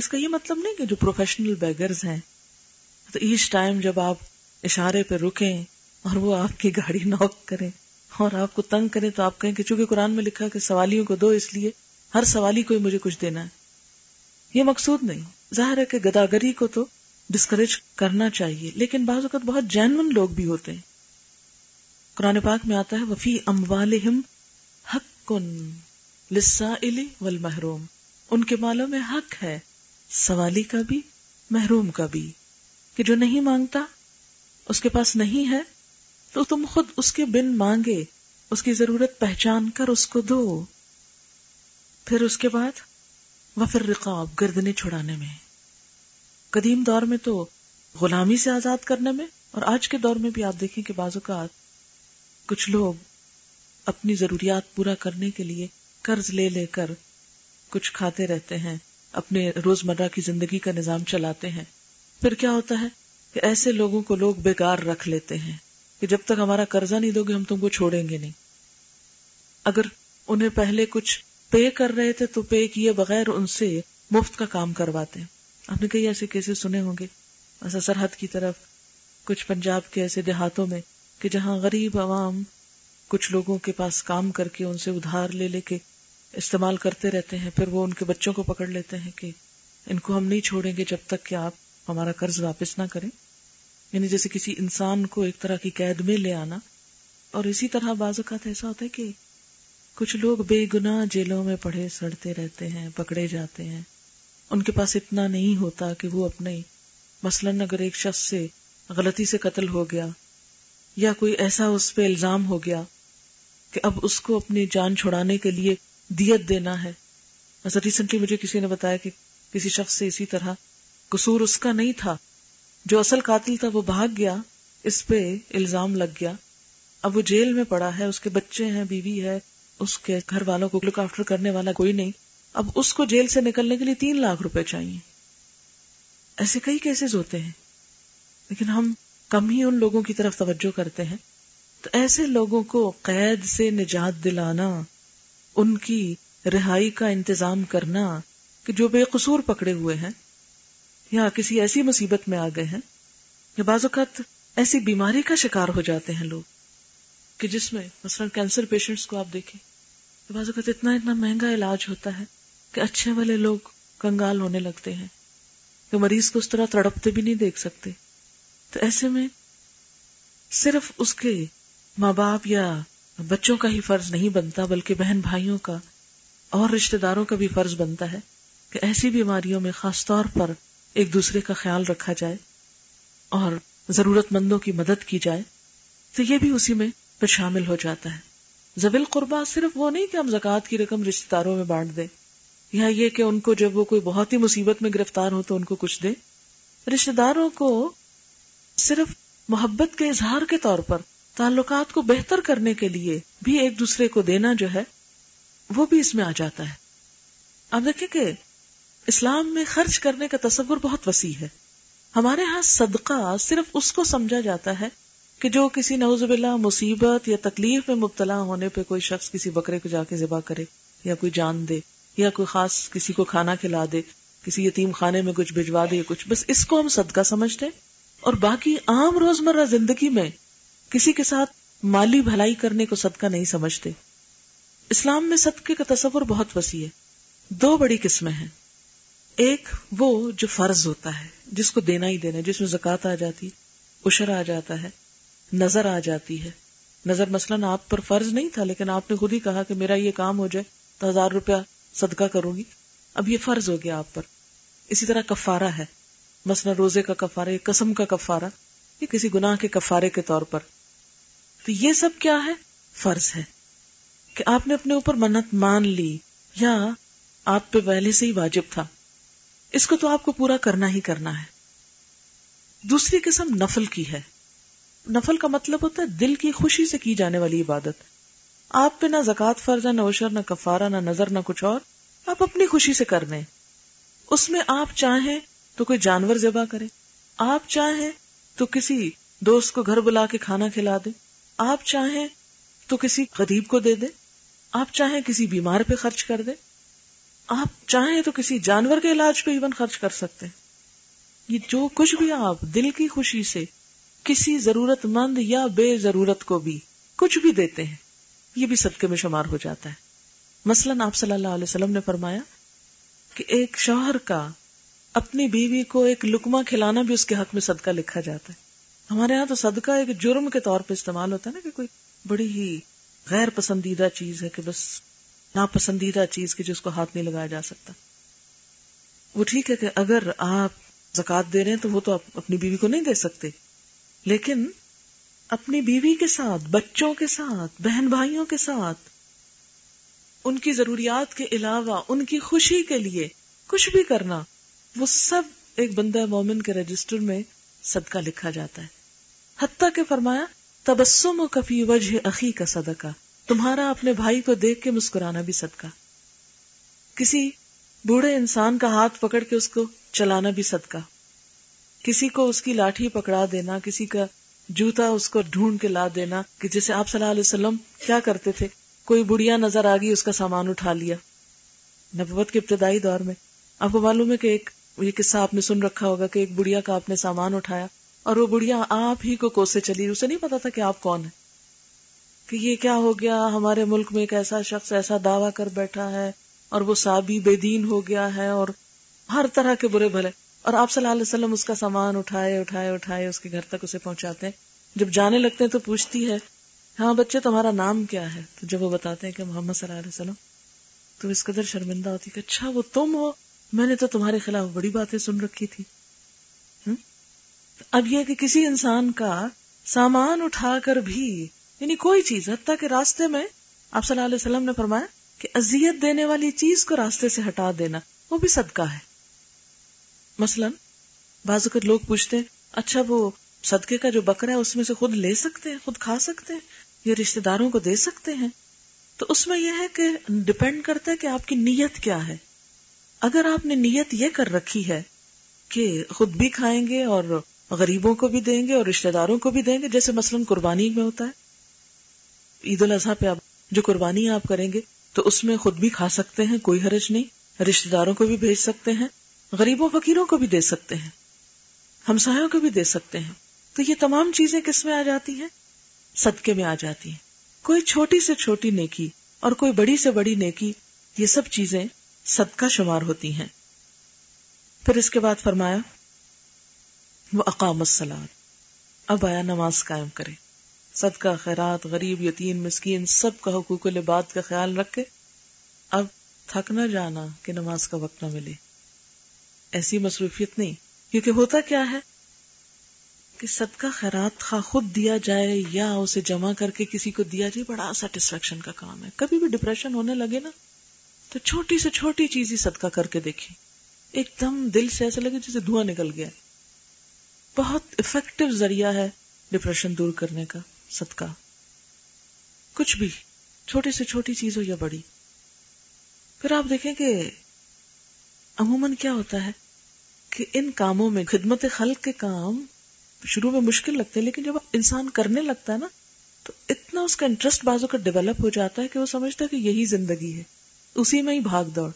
S1: اس کا یہ مطلب نہیں کہ جو پروفیشنل بیگرز ہیں، تو ایچ ٹائم جب آپ اشارے پہ رکیں اور وہ آپ کی گاڑی نوک کریں اور آپ کو تنگ کریں تو آپ کہیں کہ چونکہ قرآن میں لکھا کہ سوالیوں کو دو اس لیے، ہر سوالی کو مجھے کچھ دینا ہے۔ یہ مقصود نہیں۔ ظاہر ہے کہ گداگری کو تو ڈسکریج کرنا چاہیے، لیکن بعض اوقات بہت جینون لوگ بھی ہوتے ہیں۔ قرآن پاک میں آتا ہے وفی اموالہم حق کن لسا والمحروم۔ ان کے مالوں میں حق ہے۔ سوالی کا بھی، محروم کا بھی، کہ جو نہیں مانگتا، اس کے پاس نہیں ہے، تو تم خود اس کے بن مانگے، اس کی ضرورت پہچان کر اس کو دو۔ پھر اس کے بعد وفر رقاب گردنے چھڑانے میں۔ قدیم دور میں تو غلامی سے آزاد کرنے میں، اور آج کے دور میں بھی آپ دیکھیں کہ بعض اوقات کچھ لوگ اپنی ضروریات پورا کرنے کے لیے قرض لے لے کر کچھ کھاتے رہتے ہیں۔ اپنے روزمرہ کی زندگی کا نظام چلاتے ہیں۔ پھر کیا ہوتا ہے کہ ایسے لوگوں کو لوگ بیکار رکھ لیتے ہیں کہ جب تک ہمارا قرضہ نہیں دو گے، ہم تم کو چھوڑیں گے نہیں۔ اگر انہیں پہلے کچھ پے کر رہے تھے، تو پے کیے بغیر ان سے مفت کا کام کرواتے ہیں۔ آپ نے کئی ایسے کیسے سنے ہوں گے۔ ایسا سرحد کی طرف کچھ پنجاب کے ایسے دیہاتوں میں کہ جہاں غریب عوام کچھ لوگوں کے پاس کام کر کے ان سے ادھار لے لے کے استعمال کرتے رہتے ہیں، پھر وہ ان کے بچوں کو پکڑ لیتے ہیں کہ ان کو ہم نہیں چھوڑیں گے جب تک کہ آپ ہمارا قرض واپس نہ کریں۔ یعنی جیسے کسی انسان کو ایک طرح کی قید میں لے آنا۔ اور اسی طرح بعض اوقات ایسا ہوتا ہے کہ کچھ لوگ بے گنا جیلوں میں پڑے سڑتے رہتے ہیں، پکڑے جاتے ہیں۔ ان کے پاس اتنا نہیں ہوتا کہ وہ اپنے، مثلاً اگر ایک شخص سے غلطی سے قتل ہو گیا یا کوئی ایسا اس پہ الزام ہو گیا کہ اب اس کو اپنی جان چھڑانے کے لیے دیت دینا ہے۔ ایسا ریسنٹلی مجھے کسی نے بتایا کہ کسی شخص سے اسی طرح قصور اس کا نہیں تھا۔ جو اصل قاتل تھا، وہ بھاگ گیا، اس پہ الزام لگ گیا۔ اب وہ جیل میں پڑا ہے، اس کے بچے ہیں، بیوی ہے، اس کے گھر والوں کو لک آفٹر کرنے والا کوئی نہیں۔ اب اس کو جیل سے نکلنے کے لیے تین لاکھ روپے چاہیے۔ ایسے کئی کیسز ہوتے ہیں۔ لیکن ہم کم ہی ان لوگوں کی طرف توجہ کرتے ہیں۔ تو ایسے لوگوں کو قید سے نجات دلانا ان کی رہائی کا انتظام کرنا کہ جو بے قصور پکڑے ہوئے ہیں یا کسی ایسی مصیبت میں آ گئے ہیں یا بعض اوقات ایسی بیماری کا شکار ہو جاتے ہیں لوگ کہ جس میں مثلا کینسر پیشنٹس کو آپ دیکھیں بعض اوقات اتنا اتنا مہنگا علاج ہوتا ہے کہ اچھے والے لوگ کنگال ہونے لگتے ہیں کہ مریض کو اس طرح تڑپتے بھی نہیں دیکھ سکتے تو ایسے میں صرف اس کے ماں باپ یا بچوں کا ہی فرض نہیں بنتا، بلکہ بہن بھائیوں کا اور رشتے داروں کا بھی فرض بنتا ہے کہ ایسی بیماریوں میں خاص طور پر ایک دوسرے کا خیال رکھا جائے اور ضرورت مندوں کی مدد کی جائے، تو یہ بھی اسی میں پھر شامل ہو جاتا ہے۔ زبل قربا صرف وہ نہیں کہ ہم زکوٰۃ کی رقم رشتے داروں میں بانٹ دیں، یا یہ کہ ان کو جب وہ کوئی بہت ہی مصیبت میں گرفتار ہو تو ان کو کچھ دے رشتے داروں کو صرف محبت کے اظہار کے طور پر تعلقات کو بہتر کرنے کے لیے بھی ایک دوسرے کو دینا جو ہے، وہ بھی اس میں آ جاتا ہے۔ آپ دیکھیں کہ اسلام میں خرچ کرنے کا تصور بہت وسیع ہے۔ ہمارے ہاں صدقہ صرف اس کو سمجھا جاتا ہے کہ جو کسی نوز باللہ مصیبت یا تکلیف میں مبتلا ہونے پہ کوئی شخص کسی بکرے کو جا کے ذبح کرے یا کوئی جان دے یا کوئی خاص کسی کو کھانا کھلا دے، کسی یتیم خانے میں کچھ بھجوا دے کچھ، بس اس کو ہم صدقہ سمجھتے اور باقی عام روزمرہ زندگی میں کسی کے ساتھ مالی بھلائی کرنے کو صدقہ نہیں سمجھتے۔ اسلام میں صدقے کا تصور بہت وسیع ہے۔ دو بڑی قسمیں ہیں۔ ایک وہ جو فرض ہوتا ہے، جس کو دینا ہی دینا جس میں زکات آ جاتی اشر آ جاتا ہے، نظر آ جاتی ہے۔ نظر مثلاً آپ پر فرض نہیں تھا، لیکن آپ نے خود ہی کہا کہ میرا یہ کام ہو جائے تو ہزار روپیہ صدقہ کروں گی۔ اب یہ فرض ہو گیا آپ پر۔ اسی طرح کفارہ ہے۔ مثلا روزے کا کفارہ یا قسم کا کفارہ، یہ کسی گناہ کے کفارے کے طور پر۔ تو یہ سب کیا ہے؟ فرض ہے کہ آپ نے اپنے اوپر منت مان لی یا آپ پہ پہلے سے ہی واجب تھا۔ اس کو تو آپ کو پورا کرنا ہی کرنا ہے۔ دوسری قسم نفل کی ہے۔ نفل کا مطلب ہوتا ہے دل کی خوشی سے کی جانے والی عبادت۔ آپ پہ نہ زکات فرض ہے، نہ اوشر نہ کفارہ، نہ نظر، نہ کچھ اور۔ آپ اپنی خوشی سے کر دیں اس میں آپ چاہیں تو کوئی جانور ذبح کرے۔ آپ چاہیں تو کسی دوست کو گھر بلا کے کھانا کھلا دے آپ چاہیں تو کسی غریب کو دے دے، آپ چاہیں کسی بیمار پہ خرچ کر دے، آپ چاہیں تو کسی جانور کے علاج پہ ایون خرچ کر سکتے ہیں۔ یہ جو کچھ بھی آپ دل کی خوشی سے کسی ضرورت مند یا بے ضرورت کو بھی کچھ بھی دیتے ہیں، یہ بھی صدقے میں شمار ہو جاتا ہے۔ مثلاً آپ صلی اللہ علیہ وسلم نے فرمایا کہ ایک شوہر کا اپنی بیوی کو ایک لکما کھلانا بھی اس کے حق میں صدقہ لکھا جاتا ہے۔ ہمارے یہاں تو صدقہ ایک جرم کے طور پہ استعمال ہوتا ہے نا کہ کوئی بڑی ہی غیر پسندیدہ چیز ہے کہ بس ناپسندیدہ چیز کی جس کو ہاتھ نہیں لگایا جا سکتا۔ وہ ٹھیک ہے کہ اگر آپ زکات دے رہے ہیں تو وہ تو آپ اپنی بیوی کو نہیں دے سکتے۔ لیکن اپنی بیوی کے ساتھ، بچوں کے ساتھ بہن بھائیوں کے ساتھ، ان کی ضروریات کے علاوہ، ان کی خوشی کے لیے کچھ بھی کرنا، وہ سب ایک بندہ مومن کے رجسٹر میں صدقہ لکھا جاتا ہے۔ حتیٰ کہ فرمایا تبسم و کفی وجہ عقی کا صدقہ، تمہارا اپنے بھائی کو دیکھ کے مسکرانا بھی صدقہ۔ کسی بوڑھے انسان کا ہاتھ پکڑ کے اس کو چلانا بھی صدقہ۔ کسی کو اس کی لاٹھی پکڑا دینا، کسی کا جوتا اس کو ڈھونڈ کے لا دینا کہ جسے آپ صلی اللہ علیہ وسلم کیا کرتے تھے، کوئی بڑھیا نظر آ گئی اس کا سامان اٹھا لیا۔ نبوت کے ابتدائی دور میں، آپ کو معلوم ہے کہ ایک، یہ قصہ آپ نے سن رکھا ہوگا کہ ایک بڑھیا کا آپ نے سامان اٹھایا۔ اور وہ بڑھیا آپ ہی کو کوسے چلی۔ اسے نہیں پتا تھا کہ آپ کون ہے کہ یہ کیا ہو گیا؟ ہمارے ملک میں ایک ایسا شخص ایسا دعویٰ کر بیٹھا ہے اور وہ سابی بے دین ہو گیا ہے اور ہر طرح کے برے بھلے۔ اور آپ صلی اللہ علیہ وسلم اس کا سامان اٹھائے اٹھائے اٹھائے، اس کے گھر تک اسے پہنچاتے ہیں۔ جب جانے لگتے ہیں تو پوچھتی ہے ہاں بچے، تمہارا نام کیا ہے؟ تو جب وہ بتاتے ہیں کہ محمد صلی اللہ علیہ وسلم، تو اس قدر شرمندہ ہوتی کہ اچھا وہ تم ہو۔ میں نے تو تمہارے خلاف بڑی باتیں سن رکھی تھی۔ اب یہ کہ کسی انسان کا سامان اٹھا کر بھی یعنی کوئی چیز، حتیٰ کہ راستے میں، آپ صلی اللہ علیہ وسلم نے فرمایا کہ اذیت دینے والی چیز کو راستے سے ہٹا دینا، وہ بھی صدقہ ہے۔ مثلا، بعض اوقات لوگ پوچھتے ہیں اچھا وہ صدقے کا جو بکرا ہے، اس میں سے خود لے سکتے ہیں، خود کھا سکتے ہیں، یا رشتے داروں کو دے سکتے ہیں۔ تو اس میں یہ ہے کہ ڈپینڈ کرتا ہے کہ آپ کی نیت کیا ہے۔ اگر آپ نے نیت یہ کر رکھی ہے کہ خود بھی کھائیں گے اور غریبوں کو بھی دیں گے اور رشتے داروں کو بھی دیں گے، جیسے مثلاً قربانی میں ہوتا ہے۔ عید الاضحیٰ پہ آپ جو قربانی آپ کریں گے، تو اس میں خود بھی کھا سکتے ہیں، کوئی حرج نہیں۔ رشتے داروں کو بھی بھیج سکتے ہیں، غریبوں، فقیروں کو بھی دے سکتے ہیں، ہمسایوں کو بھی دے سکتے ہیں۔ تو یہ تمام چیزیں کس میں آ جاتی ہیں؟ صدقے میں آ جاتی ہیں۔ کوئی چھوٹی سے چھوٹی نیکی اور کوئی بڑی سے بڑی نیکی، یہ سب چیزیں صدقہ شمار ہوتی ہیں۔ پھر اس کے بعد فرمایا وہ اقام السلاد اب آیا نماز قائم کرے۔ صدقہ خیرات، غریب، یتیم، مسکین، سب کا حقوق العباد کا خیال رکھے۔ اب تھک نہ جانا کہ نماز کا وقت نہ ملے۔ ایسی مصروفیت نہیں، کیونکہ ہوتا کیا ہے؟ کہ صدقہ خیرات خواہ خود دیا جائے یا اسے جمع کر کے کسی کو دیا جائے، بڑا سیٹسفیکشن کا کام ہے۔ کبھی بھی ڈپریشن ہونے لگے نا، تو چھوٹی سے چھوٹی چیز ہی صدقہ کر کے دیکھیں۔ ایک دم دل سے ایسا لگے جسے دھواں نکل گیا۔ بہت افیکٹو ذریعہ ہے ڈپریشن دور کرنے کا، صدقہ۔ کچھ بھی، چھوٹی سے چھوٹی چیز ہو یا بڑی۔ پھر آپ دیکھیں کہ عموماً کیا ہوتا ہے کہ ان کاموں میں خدمت خلق کے کام شروع میں مشکل لگتے ہیں، لیکن جب انسان کرنے لگتا ہے نا، تو اتنا اس کا انٹرسٹ بازو کا ڈیولپ ہو جاتا ہے کہ وہ سمجھتا ہے کہ یہی زندگی ہے۔ اسی میں ہی بھاگ دوڑ۔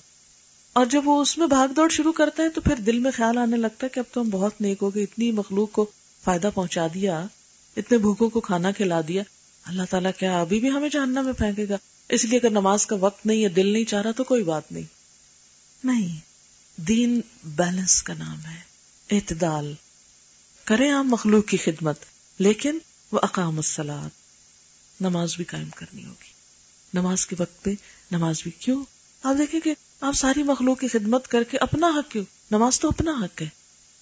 S1: اور جب وہ اس میں بھاگ دوڑ شروع کرتا ہے تو پھر دل میں خیال آنے لگتا ہے کہ اب تو ہم بہت نیک ہو گئے اتنی مخلوق کو فائدہ پہنچا دیا اتنے بھوکوں کو کھانا کھلا دیا۔ اللہ تعالیٰ کیا ابھی بھی ہمیں جاننا میں پھینکے گا؟ اس لیے اگر نماز کا وقت نہیں ہے دل نہیں چاہ رہا تو کوئی بات نہیں۔ نہیں۔ دین بیلنس کا نام ہے اعتدال۔ کریں آپ مخلوق کی خدمت لیکن وہ اقام السلاد نماز بھی قائم کرنی ہوگی۔ نماز کے وقت پہ نماز بھی کیوں؟ آپ دیکھیں کہ آپ ساری مخلوق کی خدمت کر کے اپنا حق کیوں؟ نماز تو اپنا حق ہے۔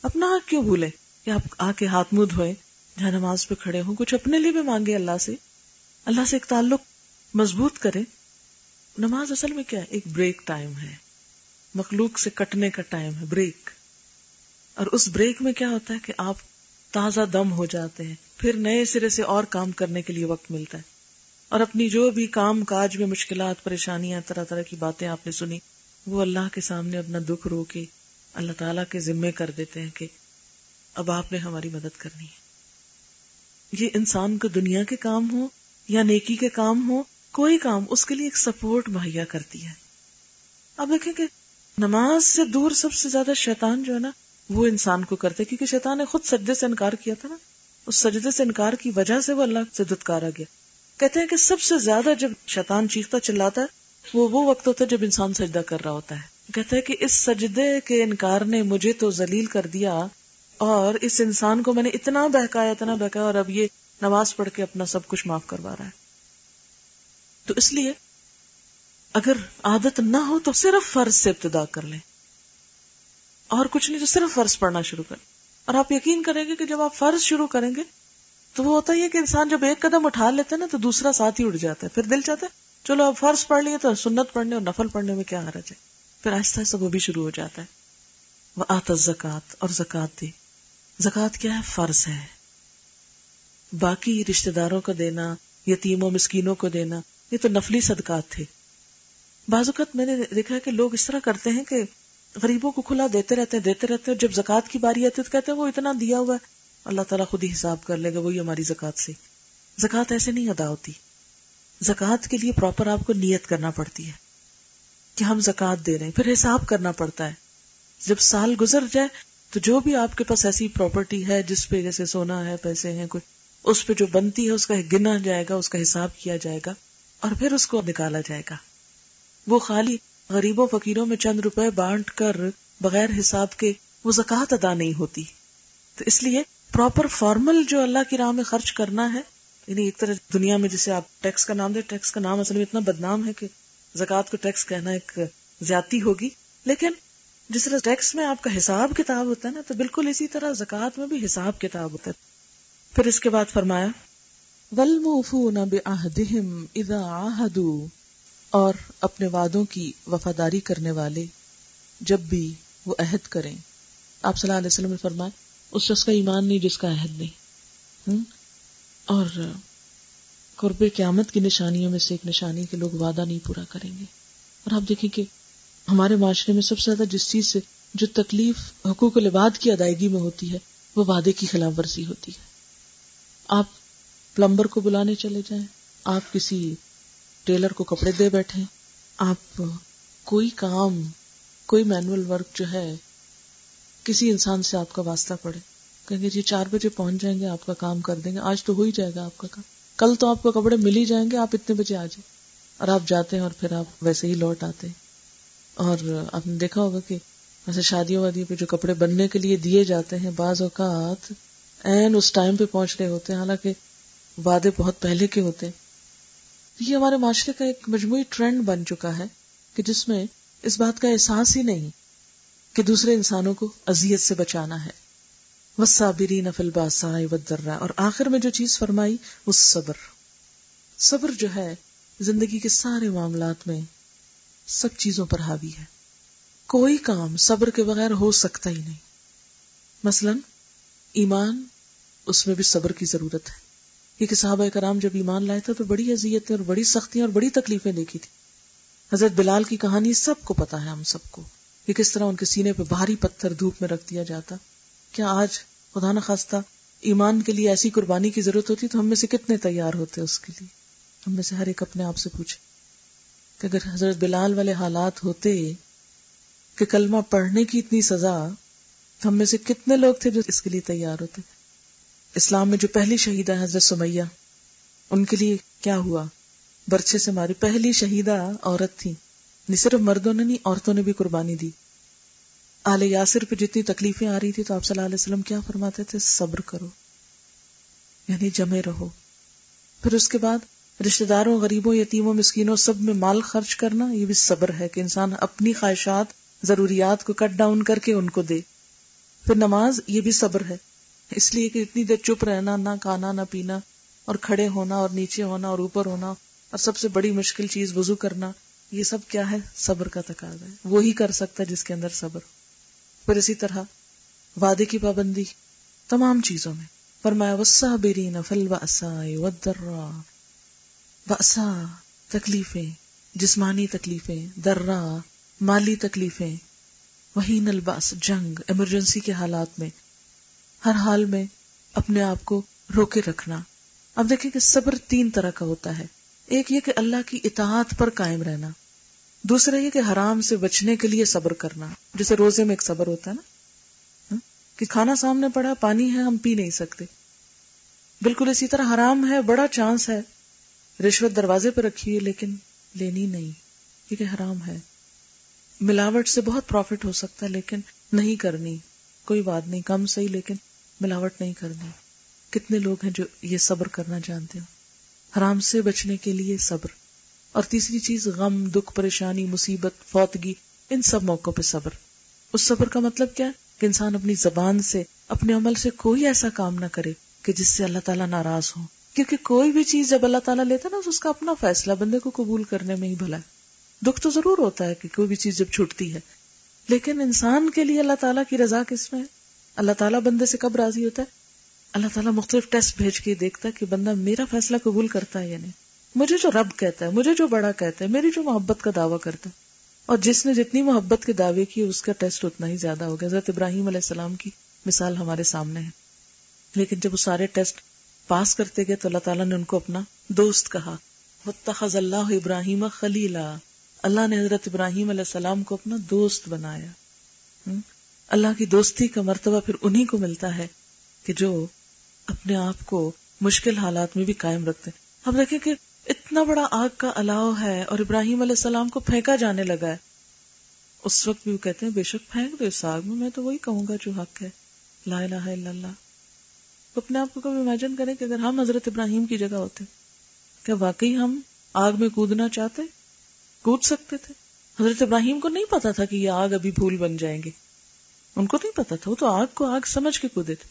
S1: اپنا حق کیوں بھولے؟ کہ آپ آ کے ہاتھ منہ دھوئے جہاں نماز پہ کھڑے ہوں، کچھ اپنے لیے بھی مانگے اللہ سے۔ اللہ سے ایک تعلق مضبوط کرے۔ نماز اصل میں کیا ہے؟ ایک بریک ٹائم ہے۔ مخلوق سے کٹنے کا ٹائم ہے، بریک۔ اور اس بریک میں کیا ہوتا ہے کہ آپ تازہ دم ہو جاتے ہیں۔ پھر نئے سرے سے اور کام کرنے کے لیے وقت ملتا ہے۔ اور اپنی جو بھی کام کاج میں مشکلات، پریشانیاں، طرح طرح کی باتیں آپ نے سنی وہ اللہ کے سامنے اپنا دکھ رو کے اللہ تعالیٰ کے ذمے کر دیتے ہیں کہ اب آپ نے ہماری مدد کرنی ہے۔ یہ انسان کو دنیا کے کام ہو یا نیکی کے کام ہو کوئی کام اس کے لیے ایک سپورٹ مہیا کرتی ہے۔ اب دیکھیں کہ نماز سے دور سب سے زیادہ شیطان جو ہے نا، وہ انسان کو کرتے، کیونکہ شیطان نے خود سجدے سے انکار کیا تھا نا۔ اس سجدے سے انکار کی وجہ سے وہ اللہ سے دتکارا گیا۔ کہتے ہیں کہ سب سے زیادہ جب شیطان چیختا چلاتا ہے وہ وہ وقت ہوتا ہے جب انسان سجدہ کر رہا ہوتا ہے۔ کہتے ہیں کہ اس سجدے کے انکار نے مجھے تو ذلیل کر دیا اور اس انسان کو میں نے اتنا بہکایا اتنا بہکایا اور اب یہ نماز پڑھ کے اپنا سب کچھ معاف کروا رہا ہے۔ تو اس لیے اگر عادت نہ ہو تو صرف فرض سے ابتدا کر لیں۔ اور کچھ نہیں تو صرف فرض پڑھنا شروع کریں۔ اور آپ یقین کریں گے کہ جب آپ فرض شروع کریں گے تو وہ ہوتا ہی ہے کہ انسان جب ایک قدم اٹھا لیتے نا تو دوسرا ساتھ ہی اٹھ جاتا ہے، پھر دل چاہتا ہے چلو اب فرض پڑھ لیے تو سنت پڑھنے اور نفل پڑھنے میں کیا حرج ہے؟ پھر آہستہ آہستہ وہ بھی شروع ہو جاتا ہے۔ وہ آتا زکات اور زکات دی۔ زکات کیا ہے؟ فرض ہے۔ باقی رشتے داروں کو دینا، یتیموں، مسکینوں کو دینا، یہ تو نفلی صدقات تھے۔ بعض اوقات میں نے دیکھا کہ لوگ اس طرح کرتے ہیں کہ غریبوں کو کھلا دیتے رہتے ہیں، دیتے رہتے ہیں جب زکات کی باری آتی ہے تو کہتے ہیں وہ اتنا دیا ہوا ہے۔ اللہ تعالیٰ خود ہی حساب کر لے گا، وہی ہماری زکات سے۔ زکات ایسے نہیں ادا ہوتی۔ زکات کے لیے پراپر آپ کو نیت کرنا پڑتی ہے کہ ہم زکات دے رہے ہیں، پھر حساب کرنا پڑتا ہے۔ جب سال گزر جائے تو جو بھی آپ کے پاس ایسی پراپرٹی ہے جس پہ جیسے سونا ہے، پیسے ہیں، کوئی، اس پہ جو بنتی ہے، اس کا گنا جائے گا، اس کا حساب کیا جائے گا اور پھر اس کو نکالا جائے گا۔ وہ خالی غریبوں، فقیروں میں چند روپے بانٹ کر بغیر حساب کے وہ زکات ادا نہیں ہوتی۔ تو اس لیے پراپر فارمل جو اللہ کی راہ میں خرچ کرنا ہے یعنی ایک طرح دنیا میں جسے آپ ٹیکس کا نام دے ٹیکس کا نام اصل میں اتنا بدنام ہے کہ زکات کو ٹیکس کہنا ایک زیادتی ہوگی۔ لیکن جس طرح ٹیکس میں آپ کا حساب کتاب ہوتا ہے نا، تو بالکل اسی طرح زکات میں بھی حساب کتاب ہوتا ہے۔ پھر اس کے بعد فرمایا اذا عاهدوا، اور اپنے وعدوں کی وفاداری کرنے والے جب بھی وہ عہد کریں۔ آپ صلی اللہ علیہ وسلم نے فرمایا، اس شخص کا ایمان نہیں جس کا عہد نہیں۔ اور قرب قیامت کی نشانیوں میں سے ایک نشانی کے لوگ وعدہ نہیں پورا کریں گے۔ اور آپ دیکھیں کہ ہمارے معاشرے میں سب سے زیادہ جس چیز سے جو تکلیف حقوق العباد کی ادائیگی میں ہوتی ہے، وہ وعدے کی خلاف ورزی ہوتی ہے۔ آپ پلمبر کو بلانے چلے جائیں، آپ کسی ٹیلر کو کپڑے دے بیٹھے آپ کوئی کام، کوئی مینوئل ورک جو ہے، کسی انسان سے آپ کا واسطہ پڑے۔ کہیں گے جی چار بجے پہنچ جائیں گے، آپ کا کام کر دیں گے۔ آج تو ہو ہی جائے گا آپ کا کام۔ کل تو آپ کو کپڑے مل ہی جائیں گے، آپ اتنے بجے آ جائیں۔ اور آپ جاتے ہیں اور پھر آپ ویسے ہی لوٹ آتے ہیں۔ اور آپ نے دیکھا ہوگا کہ ویسے شادیوں وادیوں پہ جو کپڑے بننے کے لیے دیے جاتے ہیں، بعض اوقات این اس ٹائم پہ پہنچ رہے ہوتے ہیں۔ حالانکہ وعدے بہت پہلے کے ہوتے ہیں۔ یہ ہمارے معاشرے کا ایک مجموعی ٹرینڈ بن چکا ہے کہ جس میں اس بات کا احساس ہی نہیں کہ دوسرے انسانوں کو اذیت سے بچانا ہے۔ وہ نفل ودرا اور آخر میں جو چیز فرمائی وہ صبر صبر جو ہے، زندگی کے سارے معاملات میں سب چیزوں پر حاوی ہے۔ کوئی کام صبر کے بغیر ہو سکتا ہی نہیں۔ مثلا، ایمان، اس میں بھی صبر کی ضرورت ہے۔ کیونکہ صحابہ کرام جب ایمان لائے تھے تو بڑی اذیتیں اور بڑی سختیاں اور بڑی تکلیفیں دیکھی تھی حضرت بلال کی کہانی سب کو پتا ہے، ہم سب کو۔ کہ کس طرح ان کے سینے پہ بھاری پتھر دھوپ میں رکھ دیا جاتا۔ کیا آج خدا نخواستہ ایمان کے لیے ایسی قربانی کی ضرورت ہوتی تو ہم میں سے کتنے تیار ہوتے اس کے لیے؟ ہم میں سے ہر ایک اپنے آپ سے پوچھے کہ اگر حضرت بلال والے حالات ہوتے کہ کلمہ پڑھنے کی اتنی سزا تو ہم میں سے کتنے لوگ تھے جو اس کے لیے تیار ہوتے؟ اسلام میں جو پہلی شہیدہ حضرت سمیہ، ان کے لیے کیا ہوا؟ برچے سے ماری پہلی شہیدہ عورت تھی، نہیں صرف مردوں نے، نہیں، عورتوں نے بھی قربانی دی۔ آل یاسر پہ جتنی تکلیفیں آ رہی تھی تو آپ صلی اللہ علیہ وسلم کیا فرماتے تھے؟ صبر کرو یعنی جمے رہو۔ پھر اس کے بعد رشتے داروں، غریبوں، یتیموں، مسکینوں سب میں مال خرچ کرنا، یہ بھی صبر ہے کہ انسان اپنی خواہشات، ضروریات کو کٹ ڈاؤن کر کے ان کو دے۔ پھر نماز، یہ بھی صبر ہے۔ اس لیے کہ اتنی دیر چپ رہنا، نہ کھانا، نہ پینا، اور کھڑے ہونا، اور نیچے ہونا، اور اوپر ہونا، اور سب سے بڑی مشکل چیز وضو کرنا، یہ سب کیا ہے؟ صبر کا تقاضا ہے۔ وہی کر سکتا ہے جس کے اندر صبر پھر اسی طرح وعدے کی پابندی تمام چیزوں میں فرمایا وسا برین فل وسا تکلیفیں، جسمانی تکلیفیں درا مالی تکلیفیں وہی نلباس جنگ، ایمرجنسی کے حالات میں، ہر حال میں اپنے آپ کو روکے رکھنا۔ اب دیکھیں کہ صبر تین طرح کا ہوتا ہے۔ ایک یہ کہ اللہ کی اطاعت پر قائم رہنا۔ دوسرا یہ کہ حرام سے بچنے کے لیے صبر کرنا۔ جیسے روزے میں ایک صبر ہوتا ہے نا۔ کہ کھانا سامنے پڑا، پانی ہے، ہم پی نہیں سکتے۔ بالکل اسی طرح حرام ہے، بڑا چانس ہے۔ رشوت دروازے پہ رکھی ہوئی لیکن لینی نہیں۔ کیونکہ حرام ہے۔ ملاوٹ سے بہت پروفٹ ہو سکتا ہے، لیکن نہیں کرنی۔ کوئی بات نہیں، کم صحیح، لیکن ملاوٹ نہیں کرنی۔ کتنے لوگ ہیں جو یہ صبر کرنا جانتے ہو حرام سے بچنے کے لیے صبر۔ اور تیسری چیز، غم، دکھ، پریشانی، مصیبت، فوتگی، ان سب موقعوں پہ صبر۔ اس صبر کا مطلب کیا کہ انسان اپنی زبان سے، اپنے عمل سے کوئی ایسا کام نہ کرے کہ جس سے اللہ تعالیٰ ناراض ہو کیونکہ کوئی بھی چیز جب اللہ تعالیٰ لیتا نا اس کا اپنا فیصلہ بندے کو قبول کرنے میں ہی بھلا ہے۔ دکھ تو ضرور ہوتا ہے کہ کوئی بھی چیز جب چھوٹتی ہے۔ لیکن انسان کے لیے اللہ تعالیٰ کی رضا کس میں ہے؟ اللہ تعالیٰ بندے سے کب راضی ہوتا ہے؟ اللہ تعالیٰ مختلف ٹیسٹ بھیج کے دیکھتا ہے کہ بندہ میرا فیصلہ قبول کرتا ہے یا نہیں۔ مجھے جو رب کہتا ہے، مجھے جو بڑا کہتا ہے، میری جو محبت کا دعویٰ کرتا ہے۔ اور جس نے جتنی محبت کے دعوے کی اس کا ٹیسٹ اتنا ہی زیادہ ہو گیا۔ حضرت ابراہیم علیہ السلام کی مثال ہمارے سامنے ہے۔ لیکن جب وہ سارے ٹیسٹ پاس کرتے گئے تو اللہ تعالیٰ نے ان کو اپنا دوست کہا۔ متخذ اللہ ابراہیم خلیلا اللہ نے حضرت ابراہیم علیہ السلام کو اپنا دوست بنایا۔ اللہ کی دوستی کا مرتبہ پھر انہی کو ملتا ہے کہ جو اپنے آپ کو مشکل حالات میں بھی قائم رکھتے۔ اب دیکھیں کہ اتنا بڑا آگ کا الاؤ ہے اور ابراہیم علیہ السلام کو پھینکا جانے لگا ہے۔ اس وقت بھی وہ کہتے ہیں، بے شک پھینک دو اس آگ میں میں تو وہی کہوں گا جو حق ہے۔ لا الہ الا اللہ۔ تو اپنے آپ کو کبھی امیجن کریں کہ اگر ہم حضرت ابراہیم کی جگہ ہوتے، کیا واقعی ہم آگ میں کودنا چاہتے؟ کود سکتے تھے۔ حضرت ابراہیم کو نہیں پتا تھا کہ یہ آگ ابھی پھول بن جائیں گے۔ ان کو نہیں پتا تھا، وہ تو آگ کو آگ سمجھ کے کودے تھے۔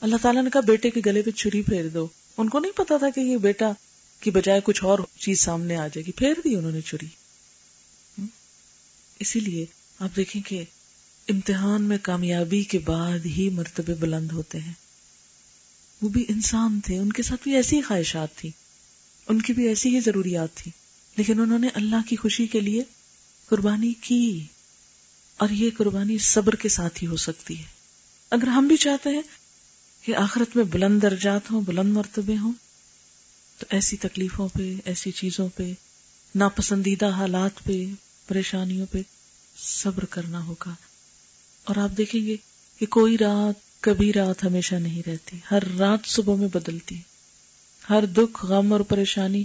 S1: اللہ تعالیٰ نے کہا، بیٹے کے گلے پہ چھری پھیر دو۔ ان کو نہیں پتا تھا کہ یہ بیٹا کی بجائے کچھ اور چیز سامنے آ جائے گی۔ پھیر دی انہوں نے چھری اسی لیے آپ دیکھیں کہ امتحان میں کامیابی کے بعد ہی مرتبے بلند ہوتے ہیں۔ وہ بھی انسان تھے، ان کے ساتھ بھی ایسی خواہشات تھی ان کی بھی ایسی ہی ضروریات تھی لیکن انہوں نے اللہ کی خوشی کے لیے قربانی کی، اور یہ قربانی صبر کے ساتھ ہی ہو سکتی ہے۔ اگر ہم بھی چاہتے ہیں کہ آخرت میں بلند درجات ہوں، بلند مرتبے ہوں تو ایسی تکلیفوں پہ، ایسی چیزوں پہ، ناپسندیدہ حالات پہ، پریشانیوں پہ صبر کرنا ہوگا۔ اور آپ دیکھیں گے کہ کوئی رات، کبھی رات ہمیشہ نہیں رہتی۔ ہر رات صبح میں بدلتی۔ ہر دکھ، غم اور پریشانی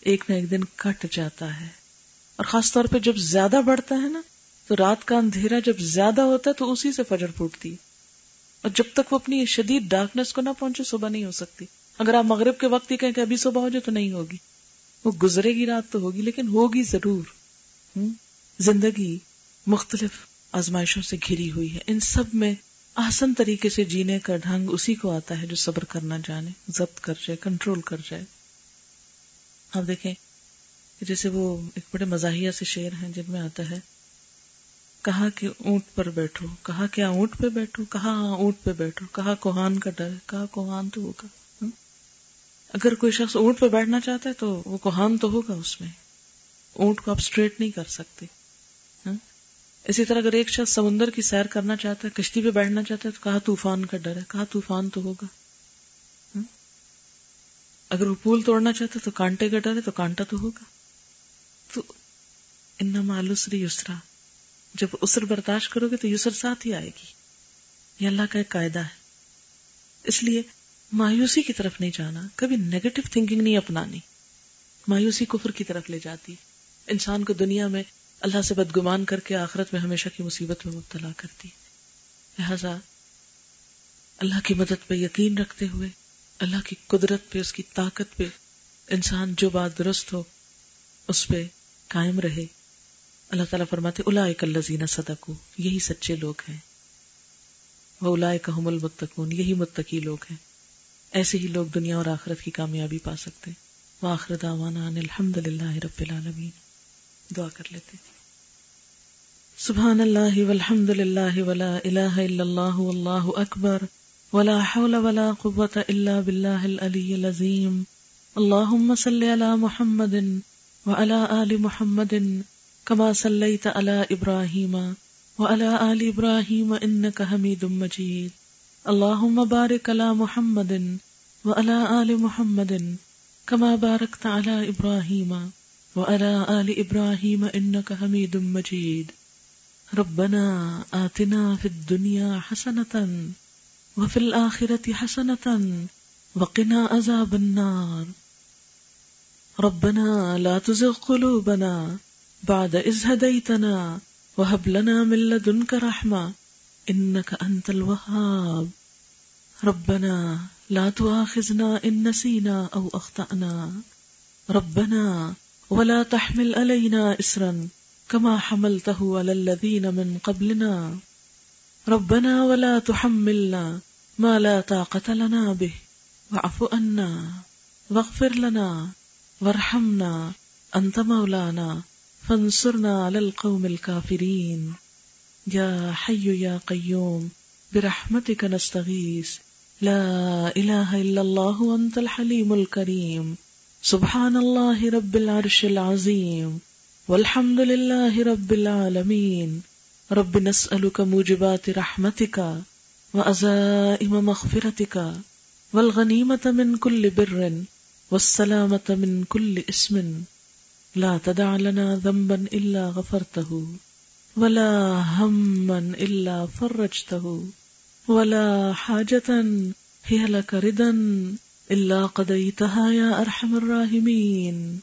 S1: ایک نہ ایک دن کٹ جاتا ہے۔ اور خاص طور پہ جب زیادہ بڑھتا ہے نا، تو رات کا اندھیرا جب زیادہ ہوتا ہے تو اسی سے فجر پھوٹتی۔ اور جب تک وہ اپنی شدید ڈارکنیس کو نہ پہنچے، صبح نہیں ہو سکتی۔ اگر آپ مغرب کے وقت ہی کہیں کہ ابھی صبح ہو جائے تو نہیں ہوگی۔ وہ گزرے گی رات تو ہوگی، لیکن ہوگی ضرور۔ زندگی مختلف آزمائشوں سے گھری ہوئی ہے۔ ان سب میں آسن طریقے سے جینے کا ڈھنگ اسی کو آتا ہے جو صبر کرنا جانے، ضبط کر جائے، کنٹرول کر جائے۔ آپ دیکھیں، جیسے وہ ایک بڑے مزاحیہ سے شعر ہیں جن میں آتا ہے کہا کہ اونٹ پر بیٹھو کہا کیا اونٹ پہ بیٹھو کہا ہاں اونٹ پہ بیٹھو کہا کوہان کا ڈر کہا کوہان تو ہوگا اگر کوئی شخص اونٹ پہ بیٹھنا چاہتا ہے تو وہ کوہان تو ہوگا اس میں۔ اونٹ کو آپ اسٹریٹ نہیں کر سکتے۔ ہاں؟ اسی طرح اگر ایک شخص سمندر کی سیر کرنا چاہتا ہے، کشتی پہ بیٹھنا چاہتا ہے تو کہا طوفان کا ڈر ہے، کہا طوفان تو ہوگا۔ ہاں؟ اگر وہ پول توڑنا چاہتا ہے تو کانٹے کا ڈر ہے، تو کانٹا تو ہوگا۔ تو ان مالوسری یسرا۔ جب اسر برداشت کرو گے تو یسر ساتھ ہی آئے گی۔ یہ اللہ کا ایک قاعدہ ہے۔ اس لیے مایوسی کی طرف نہیں جانا، کبھی نیگیٹو تھنکنگ نہیں اپنانی۔ مایوسی کفر کی طرف لے جاتی۔ انسان کو دنیا میں اللہ سے بدگمان کر کے آخرت میں ہمیشہ کی مصیبت میں مبتلا کرتی۔ لہذا اللہ کی مدد پہ یقین رکھتے ہوئے، اللہ کی قدرت پہ، اس کی طاقت پہ انسان جو بات درست ہو، اس پہ قائم رہے۔ اللہ تعالیٰ فرماتے الا الزین صدقو یہی سچے لوگ ہیں۔ وہ الا کام المتقون، یہی متقی لوگ ہیں۔ ایسے ہی لوگ دنیا اور آخرت کی کامیابی پا سکتے وآخر دعوانا ان الحمد للہ رب العالمین۔ دعا کر لیتے سبحان اللہ والحمد للہ ولا الہ الا اللہ واللہ اکبر۔ ولا حول ولا قوة الا باللہ العلی العظیم۔ اللہم صلی علی محمد وعلى آل محمد كما صليت على إبراهيم وعلى آل إبراهيم إنك حميد مجيد اللهم بارك على محمد وعلى آل محمد كما باركت على إبراهيم وعلى آل إبراهيم إنك حميد مجيد ربنا آتنا في الدنيا حسنة وفي الآخرة حسنة وقنا عذاب النار. ربنا لا تزغ قلوبنا بعد إذ هديتنا وهب لنا من لدنك رحمة. إنك أنت الوهاب. ربنا لا تؤاخذنا إن نسينا أو أخطأنا. ربنا ولا تحمل علينا إسرا كما حملته على الذين من قبلنا. ربنا ولا تحملنا ما لا طاقة لنا به. واعف عنا. واغفر لنا. وارحمنا. انت مولانا. فانصرنا على القوم الكافرين. يا حي يا قيوم برحمتك نستغيث لا اله الا الله وانت الحليم الكريم سبحان الله رب العرش العظيم والحمد لله رب العالمين رب نسألك موجبات رحمتك وأزائم مغفرتك والغنيمة من كل بر والسلامة من كل اسم. لا تدع لنا ذنبا إلا غفرته. ولا هما إلا فرجته ولا حاجة هي لك ردا إلا قضيتها يا أرحم الراحمين.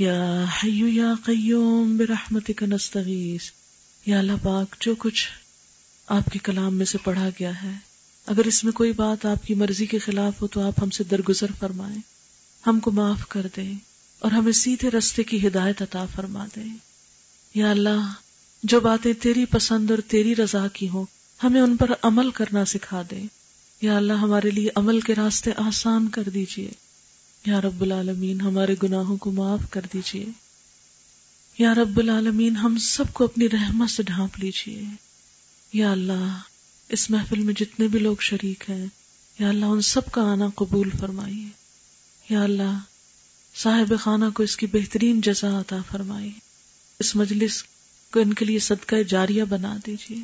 S1: يا حي يا قيوم، برحمتك نستغيث. یا اللہ پاک، جو کچھ آپ کے کلام میں سے پڑھا گیا ہے، اگر اس میں کوئی بات آپ کی مرضی کے خلاف ہو تو آپ ہم سے درگزر فرمائیں، ہم کو معاف کر دے اور ہمیں سیدھے رستے کی ہدایت عطا فرما دے یا اللہ جو باتیں تیری پسند اور تیری رضا کی ہوں، ہمیں ان پر عمل کرنا سکھا دے۔ یا اللہ، ہمارے لیے عمل کے راستے آسان کر دیجیے۔ یا رب العالمین، ہمارے گناہوں کو معاف کر دیجیے۔ یا رب العالمین، ہم سب کو اپنی رحمت سے ڈھانپ لیجیے۔ یا اللہ، اس محفل میں جتنے بھی لوگ شریک ہیں، یا اللہ، ان سب کا آنا قبول فرمائیے۔ یا اللہ، صاحب خانہ کو اس کی بہترین جزا عطا فرمائی اس مجلس کو ان کے لیے صدقہ جاریہ بنا دیجیے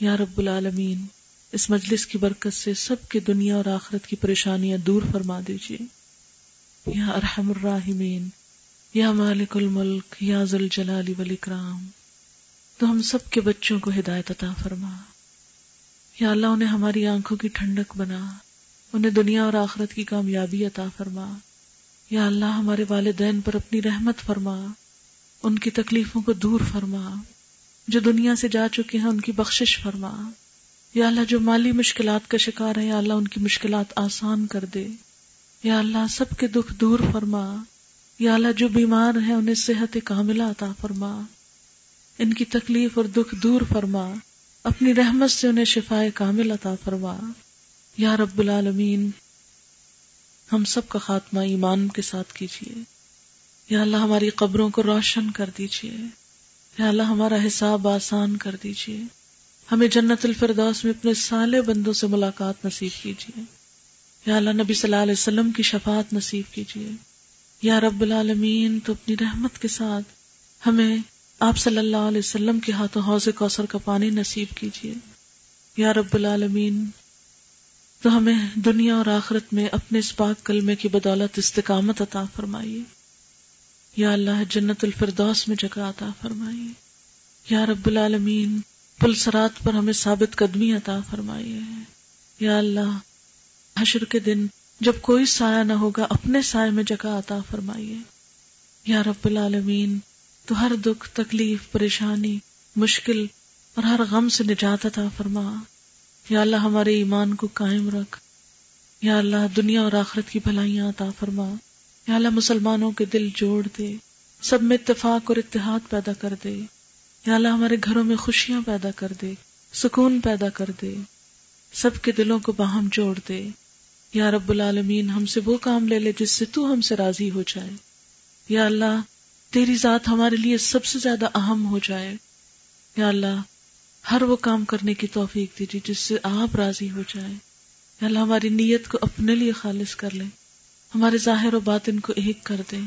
S1: یا رب العالمین، اس مجلس کی برکت سے سب کی دنیا اور آخرت کی پریشانیاں دور فرما دیجیے یا ارحم الراحمین، یا مالک الملک، یا ذل جلال والاکرام۔ تو ہم سب کے بچوں کو ہدایت عطا فرما۔ یا اللہ، انہیں ہماری آنکھوں کی ٹھنڈک بنا۔ انہیں دنیا اور آخرت کی کامیابی عطا فرما۔ یا اللہ، ہمارے والدین پر اپنی رحمت فرما۔ ان کی تکلیفوں کو دور فرما۔ جو دنیا سے جا چکے ہیں، ان کی بخشش فرما۔ یا اللہ، جو مالی مشکلات کا شکار ہے یا اللہ، ان کی مشکلات آسان کر دے۔ یا اللہ، سب کے دکھ دور فرما۔ یا اللہ، جو بیمار ہیں، انہیں صحت کاملہ عطا فرما۔ ان کی تکلیف اور دکھ دور فرما۔ اپنی رحمت سے انہیں شفا کامل عطا فرما۔ یا رب العالمین، ہم سب کا خاتمہ ایمان کے ساتھ کیجیے۔ یا اللہ ہماری قبروں کو روشن کر دیجیے یا اللہ ہمارا حساب آسان کر دیجیے ہمیں جنت الفردوس میں اپنے سالے بندوں سے ملاقات نصیب کیجیے یا اللہ نبی صلی اللہ علیہ وسلم کی شفاعت نصیب کیجیے یا رب العالمین، تو اپنی رحمت کے ساتھ ہمیں آپ صلی اللہ علیہ وسلم کے ہاتھوں حوض کوثر کا پانی نصیب کیجیے یا رب العالمین، تو ہمیں دنیا اور آخرت میں اپنے اس پاک کلمے کی بدولت استقامت عطا فرمائیے۔ یا اللہ جنت الفردوس میں جگہ عطا فرمائیے۔ یا رب العالمین، پل سرات پر ہمیں ثابت قدمی عطا فرمائیے۔ یا اللہ، حشر کے دن جب کوئی سایہ نہ ہوگا، اپنے سائے میں جگہ عطا فرمائیے۔ یا رب العالمین، تو ہر دکھ، تکلیف، پریشانی، مشکل اور ہر غم سے نجات عطا فرما۔ یا اللہ، ہمارے ایمان کو قائم رکھ۔ یا اللہ، دنیا اور آخرت کی بھلائیاں عطا فرما۔ یا اللہ مسلمانوں کے دل جوڑ دے، سب میں اتفاق اور اتحاد پیدا کر دے۔ یا اللہ ہمارے گھروں میں خوشیاں پیدا کر دے، سکون پیدا کر دے۔ سب کے دلوں کو باہم جوڑ دے۔ یا رب العالمین، ہم سے وہ کام لے لے جس سے تو ہم سے راضی ہو جائے۔ یا اللہ، تیری ذات ہمارے لیے سب سے زیادہ اہم ہو جائے۔ یا اللہ، ہر وہ کام کرنے کی توفیق دیجیے جس سے آپ راضی ہو جائیں۔ یا اللہ، ہماری نیت کو اپنے لیے خالص کر لیں۔ ہمارے ظاہر و باطن کو ایک کر دیں۔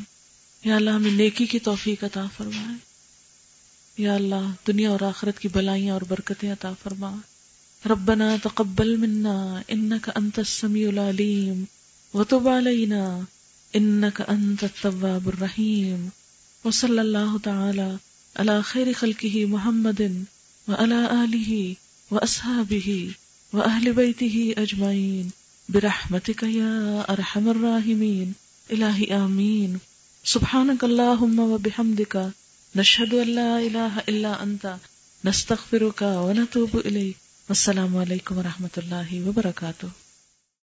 S1: یا اللہ، ہمیں نیکی کی توفیق عطا فرمائے۔ یا اللہ، دنیا اور آخرت کی بلائیاں اور برکتیں عطا فرما ربنا تقبل منا انك انت السميع العليم وتب علينا انك انت التواب الرحيم وصلى الله تعالى على خير خلقه محمد وعلى آله وأصحابه وأهل بيته أجمعين برحمتك يا ارحم الراحمين إلهي آمين سبحانك اللهم وبحمدك نشهد ان لا اله الا انت نستغفرك ونتوب اليك والسلام عليكم ورحمة الله وبركاته